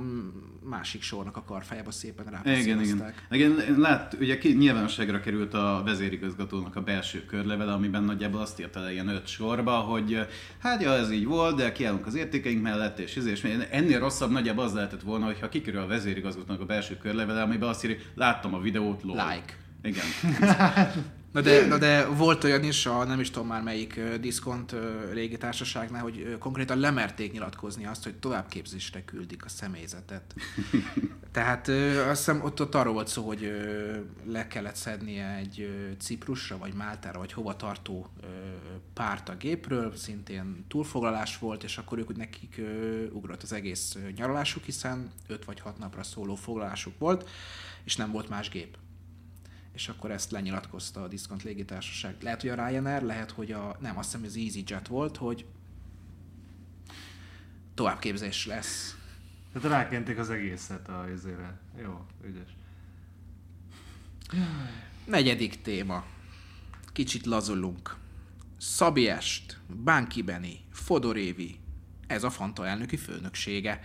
másik sornak a karfájába szépen Igen, igen. rápasszírozták. igen lát, ugye ki, nyilvánosságra került a vezérigazgatónak a belső körlevele, amiben nagyjából azt írta le ilyen öt sorba, hogy hát ja, ez így volt, de kiállunk az értékeink mellett, és, és, és ennél rosszabb nagyjából az lehetett volna, hogyha kikerül a vezérigazgatónak a belső körlevele, amiben azt írja, láttam a videót, lol. Like. Igen. Na de, na de volt olyan is, a nem is tudom már melyik diszkont régi társaságnál, hogy konkrétan lemerték nyilatkozni azt, hogy továbbképzésre küldik a személyzetet. Tehát azt hiszem ott, ott arról volt szó, hogy le kellett szednie egy Ciprusra, vagy Máltára, vagy hova tartó párt a gépről, szintén túlfoglalás volt, és akkor ők úgy nekik ugrott az egész nyaralásuk, hiszen 5 vagy 6 napra szóló foglalásuk volt, és nem volt más gép és akkor ezt lenyilatkozta a Discount légitársaság. Lehet, hogy a Ryanair, lehet, hogy a, nem, azt hiszem, hogy az EasyJet volt, hogy továbbképzés lesz. Tehát rákenték az egészet a izére. Jó, ügyes. Negyedik téma. Kicsit lazulunk. Szabi Est, Bánki Beni, Fodor Évi. Ez a Fanta elnöki főnöksége.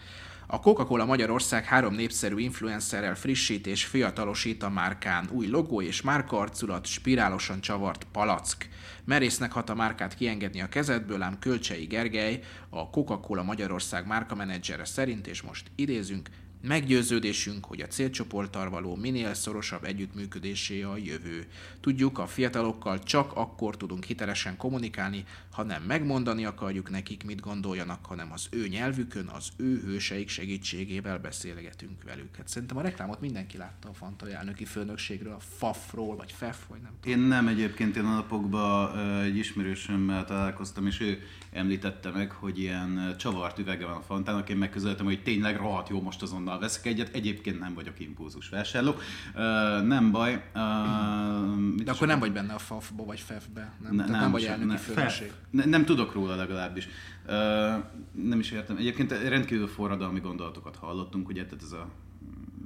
A Coca-Cola Magyarország három népszerű influencerrel frissít és fiatalosít a márkán. Új logó és márkaarculat, spirálosan csavart palack. Merésznek hat a márkát kiengedni a kezedből, ám Kölcsei Gergely, a Coca-Cola Magyarország márkamenedzsere szerint, és most idézünk, Meggyőződésünk, hogy a célcsoporttal való minél szorosabb együttműködésé a jövő. Tudjuk, a fiatalokkal csak akkor tudunk hitelesen kommunikálni, ha nem megmondani akarjuk nekik, mit gondoljanak, hanem az ő nyelvükön, az ő hőseik segítségével beszélgetünk velük. Hát szerintem a reklámot mindenki látta a Fanta elnöki főnökségről, a FAF-ról, vagy FEF, vagy nem tudom. Én nem egyébként, én a napokban egy ismerősömmel találkoztam, és ő említette meg, hogy ilyen csavart üvege van a Fantának, én megközelítem, hogy tényleg rohadt jó, most azonnal veszek egyet, egyébként nem vagyok impulzus vásárló, nem baj. De akkor nem vagy benne a FAF-ba, vagy FEF-be, nem? Ne- Tehát nem vagy elnöki főnökség. Ne, nem tudok róla legalábbis. Ö, nem is értem. Egyébként rendkívül forradalmi gondolatokat hallottunk, ugye, tehát ez a,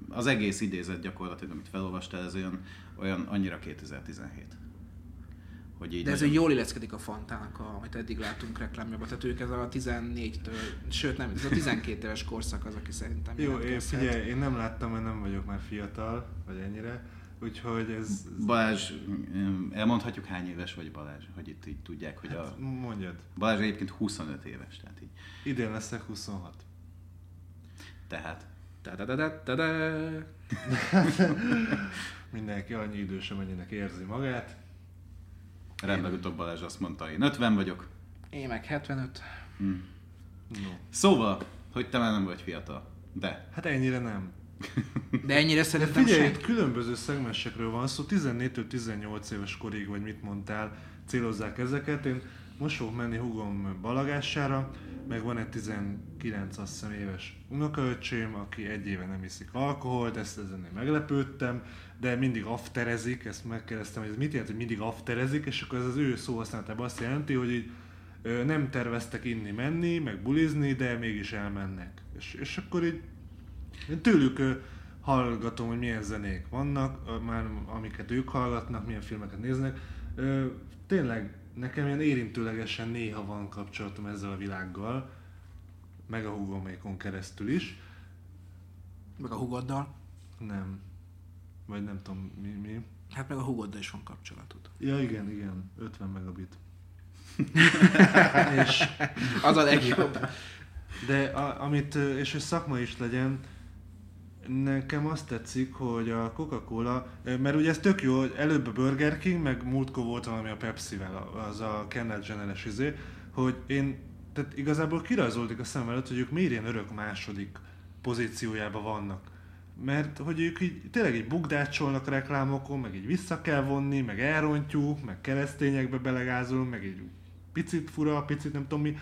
az egész idézet gyakorlatilag, amit felolvastál, ez olyan, olyan annyira 2017. Hogy így De ez nagyon- jól illeszkedik a Fantának, a, amit eddig láttunk reklámjában. Tehát ők ez a 14-től, sőt nem, ez a 12 éves korszak az, aki szerintem Jó, én figyelj, én nem láttam, mert nem vagyok már fiatal, vagy ennyire. Úgyhogy ez... ez Balázs, elmondhatjuk hány éves vagy Balázs, hogy itt így tudják, hogy a... mondjad. Balázs egyébként 25 éves, tehát így. Idén leszek 26. Tehát Ta-da-da-da-da-da. Mindenki annyi idős, amennyinek érzi magát. rendben utóbb Balázs azt mondta, én 50 vagyok. Én meg 75. No. Szóval, hogy te már nem vagy fiatal. De. Hát ennyire nem. De ennyire De szerintem figyelj, sem. különböző szegmensekről van szó, 14-től 18 éves korig, vagy mit mondtál, célozzák ezeket. Én most fogok menni hugom balagására, meg van egy 19 azt hiszem éves unokaöcsém, aki egy éve nem iszik alkoholt, ezt ezen én meglepődtem, de mindig afterezik, ezt megkérdeztem, hogy ez mit jelent, hogy mindig afterezik, és akkor ez az ő szóhasználatában azt jelenti, hogy így nem terveztek inni, menni, meg bulizni, de mégis elmennek. És, és akkor így én tőlük hallgatom, hogy milyen zenék vannak, már amiket ők hallgatnak, milyen filmeket néznek. Tényleg nekem ilyen érintőlegesen néha van kapcsolatom ezzel a világgal, meg a hugomékon keresztül is. Meg a hugoddal. Nem. Vagy nem tudom mi. mi. Hát meg a hugoddal is van kapcsolatod. Ja igen, igen, 50 megabit. és Az a legjobb. De a, amit, és hogy szakma is legyen, nekem azt tetszik, hogy a Coca-Cola, mert ugye ez tök jó, előbb a Burger King, meg múltkor volt valami a Pepsi-vel, az a Kendall Jenner-es izé, hogy én, tehát igazából kirajzolódik a szem előtt, hogy ők miért ilyen örök második pozíciójában vannak. Mert hogy ők így tényleg egy bukdácsolnak reklámokon, meg így vissza kell vonni, meg elrontjuk, meg keresztényekbe belegázolunk, meg egy picit fura, picit nem tudom mi.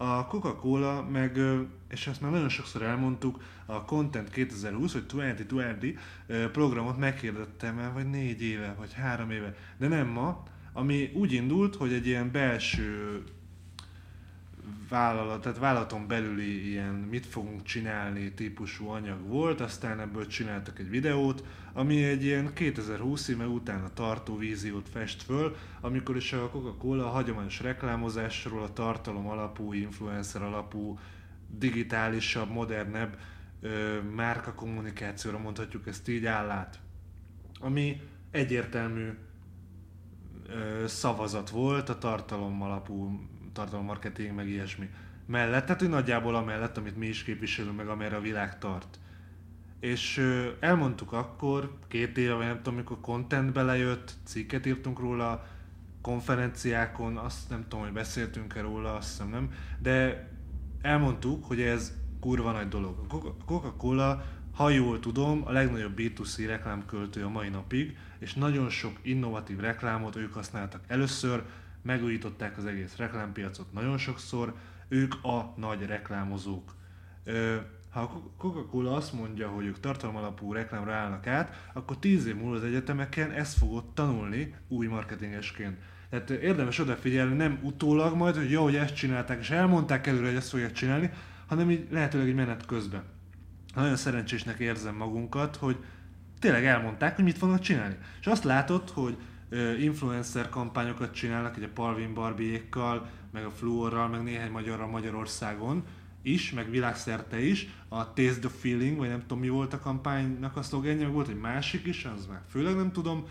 A Coca-Cola meg, és ezt már nagyon sokszor elmondtuk, a Content 2020, vagy 2020 programot meghirdettem már vagy négy éve, vagy három éve, de nem ma, ami úgy indult, hogy egy ilyen belső vállalat, tehát vállalaton belüli ilyen mit fogunk csinálni típusú anyag volt, aztán ebből csináltak egy videót, ami egy ilyen 2020 éve utána tartó víziót fest föl, amikor is a Coca-Cola a hagyományos reklámozásról, a tartalom alapú, influencer alapú, digitálisabb, modernebb ö, márka kommunikációra mondhatjuk ezt így állát. Ami egyértelmű ö, szavazat volt a tartalom alapú tartalommarketing, meg ilyesmi mellett, tehát hogy nagyjából amellett, amit mi is képviselünk, meg amerre a világ tart. És elmondtuk akkor, két éve, nem tudom, amikor content belejött, cikket írtunk róla, konferenciákon, azt nem tudom, hogy beszéltünk-e róla, azt hiszem nem, de elmondtuk, hogy ez kurva nagy dolog. A Coca-Cola, ha jól tudom, a legnagyobb B2C reklámköltő a mai napig, és nagyon sok innovatív reklámot ők használtak először, megújították az egész reklámpiacot nagyon sokszor, ők a nagy reklámozók. Ha a Coca-Cola azt mondja, hogy ők tartalmalapú reklámra állnak át, akkor tíz év múlva az egyetemeken ezt fogod tanulni új marketingesként. Tehát érdemes odafigyelni, nem utólag majd, hogy jó, hogy ezt csinálták, és elmondták előre, hogy ezt fogják csinálni, hanem így lehetőleg egy menet közben. Nagyon szerencsésnek érzem magunkat, hogy tényleg elmondták, hogy mit fognak csinálni. És azt látod, hogy influencer kampányokat csinálnak, ugye a Palvin Barbiékkal, meg a Fluorral, meg néhány magyarra Magyarországon is, meg világszerte is. A Taste the Feeling, vagy nem tudom mi volt a kampánynak a szlogenje, meg volt egy másik is, az már főleg nem tudom.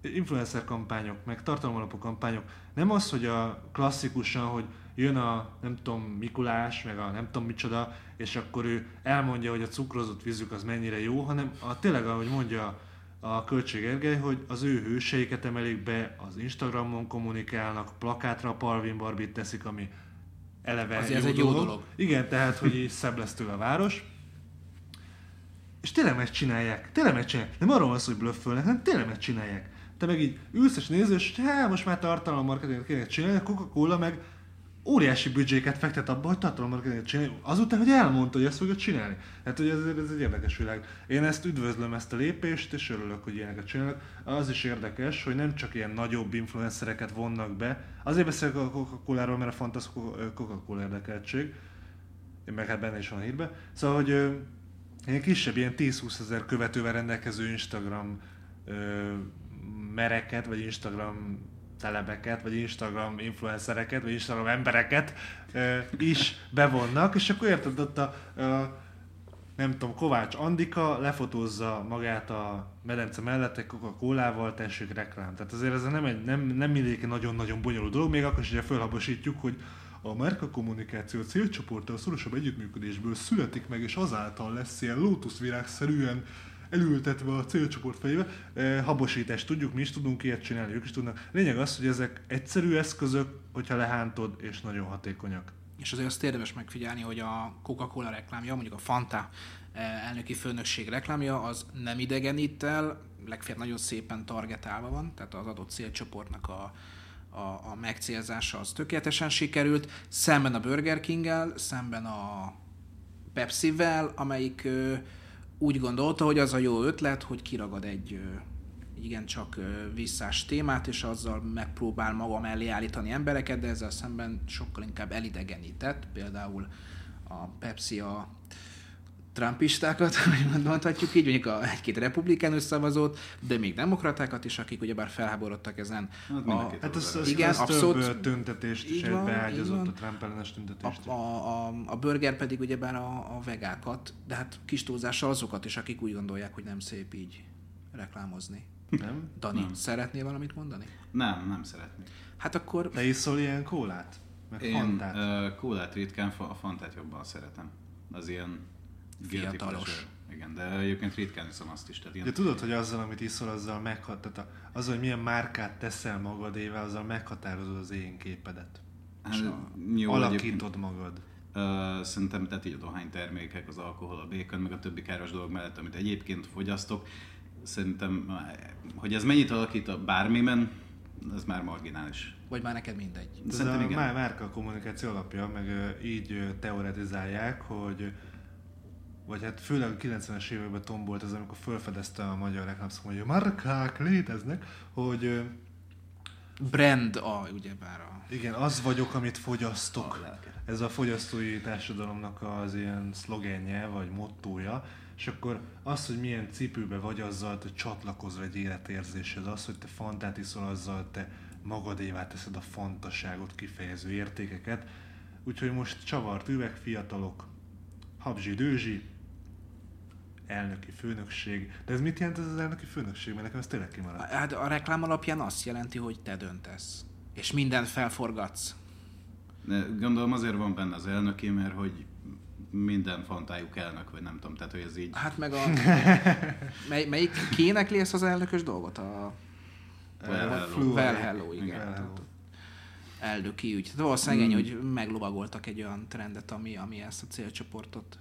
influencer kampányok, meg tartalomalapú kampányok. Nem az, hogy a klasszikusan, hogy jön a nem tudom Mikulás, meg a nem tudom micsoda, és akkor ő elmondja, hogy a cukrozott vízük az mennyire jó, hanem a, tényleg, ahogy mondja a Költség Ergely, hogy az ő hőseiket emelik be, az Instagramon kommunikálnak, plakátra a Palvin Barbit teszik, ami eleve Azért jó, ez egy dolog. jó dolog. Igen, tehát, hogy így szebb lesz tőle a város. És tényleg megcsinálják, tényleg megcsinálják. Nem arról van szó, hogy blöffölnek, hanem tényleg megcsinálják. Te meg így ülsz és néző, és hát most már tartalommarketinget kéne csinálni, a Coca-Cola meg óriási büdzséket fektet abba, hogy tartalommarketinget csinálni, azután, hogy elmondta, hogy ezt fogja csinálni. Hát, hogy ez, ez egy érdekes világ. Én ezt üdvözlöm, ezt a lépést, és örülök, hogy ilyeneket csinálnak. Az is érdekes, hogy nem csak ilyen nagyobb influencereket vonnak be. Azért beszélek a Coca-Cola-ról, mert a fantasztikus Coca-Cola érdekeltség. Meg hát benne is van hírbe. Szóval, hogy ilyen kisebb, ilyen 10-20 ezer követővel rendelkező Instagram mereket, vagy Instagram celebeket, vagy Instagram influencereket, vagy Instagram embereket is bevonnak, és akkor érted, ott a, a nem tudom, Kovács Andika lefotózza magát a medence mellett egy Coca-Colával, tessék reklám. Tehát azért ez nem, egy, nem, nem mindig nagyon-nagyon bonyolult dolog, még akkor is ugye felhabosítjuk, hogy a márka kommunikáció célcsoporttal szorosabb együttműködésből születik meg, és azáltal lesz ilyen lótuszvirágszerűen elültetve a célcsoport fejébe. E, habosítást tudjuk, mi is tudunk ilyet csinálni, ők is tudnak. Lényeg az, hogy ezek egyszerű eszközök, hogyha lehántod, és nagyon hatékonyak. És azért azt érdemes megfigyelni, hogy a Coca-Cola reklámja, mondjuk a Fanta e, elnöki főnökség reklámja, az nem idegenít el, legfeljebb nagyon szépen targetálva van, tehát az adott célcsoportnak a, a, a megcélzása az tökéletesen sikerült, szemben a Burger King-el, szemben a Pepsi-vel, amelyik úgy gondolta, hogy az a jó ötlet, hogy kiragad egy igencsak visszás témát, és azzal megpróbál maga mellé állítani embereket, de ezzel szemben sokkal inkább elidegenített. Például a Pepsi a trumpistákat, hogy mondhatjuk így, mondjuk a egy-két republikánus szavazót, de még demokratákat is, akik ugyebár felháborodtak ezen. Hát, a, hát az, az, igen, az abszolút, több tüntetést is van, beágyazott, a Trump ellenes tüntetést. A, a, a, a burger pedig ugyebár a, a vegákat, de hát kis túlzással azokat is, akik úgy gondolják, hogy nem szép így reklámozni. Nem? Dani, nem. szeretnél valamit mondani? Nem, nem szeretnék. Hát akkor... Te iszol ilyen kólát? Meg Én Fantát. uh, kólát ritkán, a fantát jobban szeretem. Az ilyen Fiatalos. Igen, de egyébként ritkán iszom azt is. Tehát ilyen, De tudod, hogy azzal, amit iszol, azzal meghat, tehát a- azzal, hogy milyen márkát teszel magadével, azzal meghatározod az én képedet. Hát, És jó, alakítod magad. Ö, szerintem tehát így a dohánytermékek, az alkohol, a békön, meg a többi káros dolog mellett, amit egyébként fogyasztok, szerintem, hogy ez mennyit alakít a bármiben, ez már marginális. Vagy már neked mindegy. Ez Szerintem a igen. má- márka kommunikáció alapja, meg így teoretizálják, hogy vagy hát főleg a 90-es években tombolt ez, amikor felfedezte a magyar reklámszakma, hogy a márkák léteznek, hogy Brand a, ugyebár a... igen, az vagyok, amit fogyasztok. A. Ez a fogyasztói társadalomnak az ilyen szlogenje, vagy mottója, és akkor az, hogy milyen cipőbe vagy, azzal te csatlakozol egy életérzéshez, az, hogy te fantát iszol, azzal te magadévá teszed a fantasságot kifejező értékeket. Úgyhogy most csavart üveg, fiatalok, habzsi, dőzsi, elnöki főnökség. De ez mit jelent ez az elnöki főnökség? Mert nekem ez tényleg kimaradt. Hát a reklám alapján azt jelenti, hogy te döntesz. És mindent felforgatsz. De gondolom azért van benne az elnöki, mert hogy minden fantájuk elnök, vagy nem tudom, tehát hogy ez így... Hát meg a... Mely, melyik kiénekli ezt az elnökös dolgot? A Well, hello. Well Hello, igen. Well, hello. elnöki ügy. Tehát valószínűleg ennyi, hogy meglovagoltak egy olyan trendet, ami, ami ezt a célcsoportot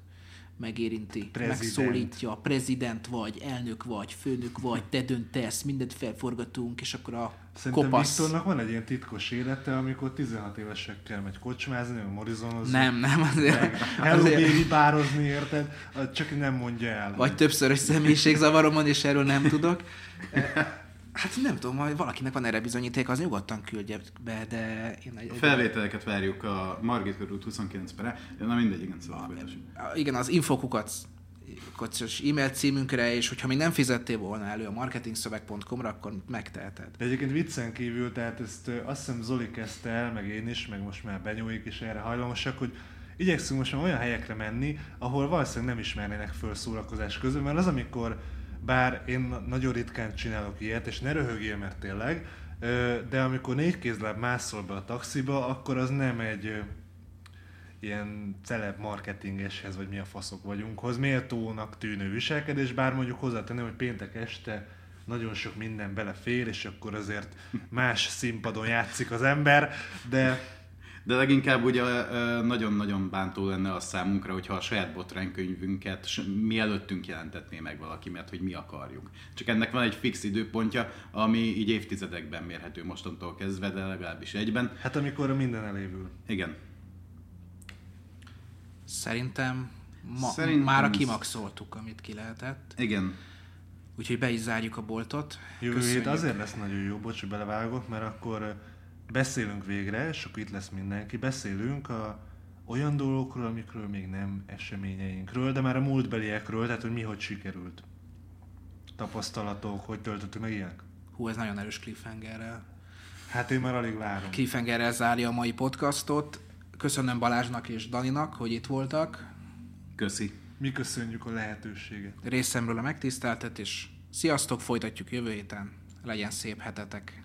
megérinti, Prezident. megszólítja, prezident vagy, elnök vagy, főnök vagy, te döntesz, mindent felforgatunk, és akkor a Szerintem kopasz... Viktornak van egy ilyen titkos élete, amikor 16 évesekkel megy kocsmázni, morizonozni. Nem, nem, azért, Hello bározni, érted? Csak nem mondja el. vagy többszörös személyiségzavarom van, és erről nem tudok. Hát nem tudom, ha valakinek van erre bizonyíték, az nyugodtan küldje be, de én egy, A felvételeket várjuk a Margit körút 29 per Na mindegy, igen, szóval folytassuk. igen, az infokukat kocsos e-mail címünkre, és hogyha még nem fizettél volna elő a marketingszöveg.com-ra, akkor megteheted. De egyébként viccen kívül, tehát ezt azt hiszem Zoli kezdte el, meg én is, meg most már Benyóik is erre hajlamosak, hogy igyekszünk most már olyan helyekre menni, ahol valószínűleg nem ismernének föl szórakozás közül, mert az, amikor bár én nagyon ritkán csinálok ilyet, és ne röhögjél, mert tényleg, de amikor négy kézláb mászol be a taxiba, akkor az nem egy ilyen celeb marketingeshez, vagy mi a faszok vagyunkhoz, méltónak tűnő viselkedés, bár mondjuk hozzátenném, hogy péntek este nagyon sok minden belefér, és akkor azért más színpadon játszik az ember, de De leginkább ugye nagyon-nagyon bántó lenne a számunkra, hogyha a saját botránykönyvünket mielőttünk jelentetné meg valaki, mert hogy mi akarjuk. Csak ennek van egy fix időpontja, ami így évtizedekben mérhető mostantól kezdve, de legalábbis egyben. hát amikor minden elévül. Igen. Szerintem, ma, Szerintem mára ez- kimaxoltuk, amit ki lehetett. Igen. Úgyhogy be is zárjuk a boltot. Jövő hét azért lesz nagyon jó, bocs, hogy belevágok, mert akkor beszélünk végre, és akkor itt lesz mindenki, beszélünk a olyan dolgokról, amikről még nem eseményeinkről, de már a múltbeliekről, tehát hogy mi hogy sikerült. Tapasztalatok, hogy töltöttük meg ilyenek. Hú, ez nagyon erős cliffhangerrel. Hát én már alig várom. Cliffhangerrel zárja a mai podcastot. Köszönöm Balázsnak és Daninak, hogy itt voltak. Köszi. Mi köszönjük a lehetőséget. Részemről a megtiszteltetés. Sziasztok, folytatjuk jövő héten. Legyen szép hetetek.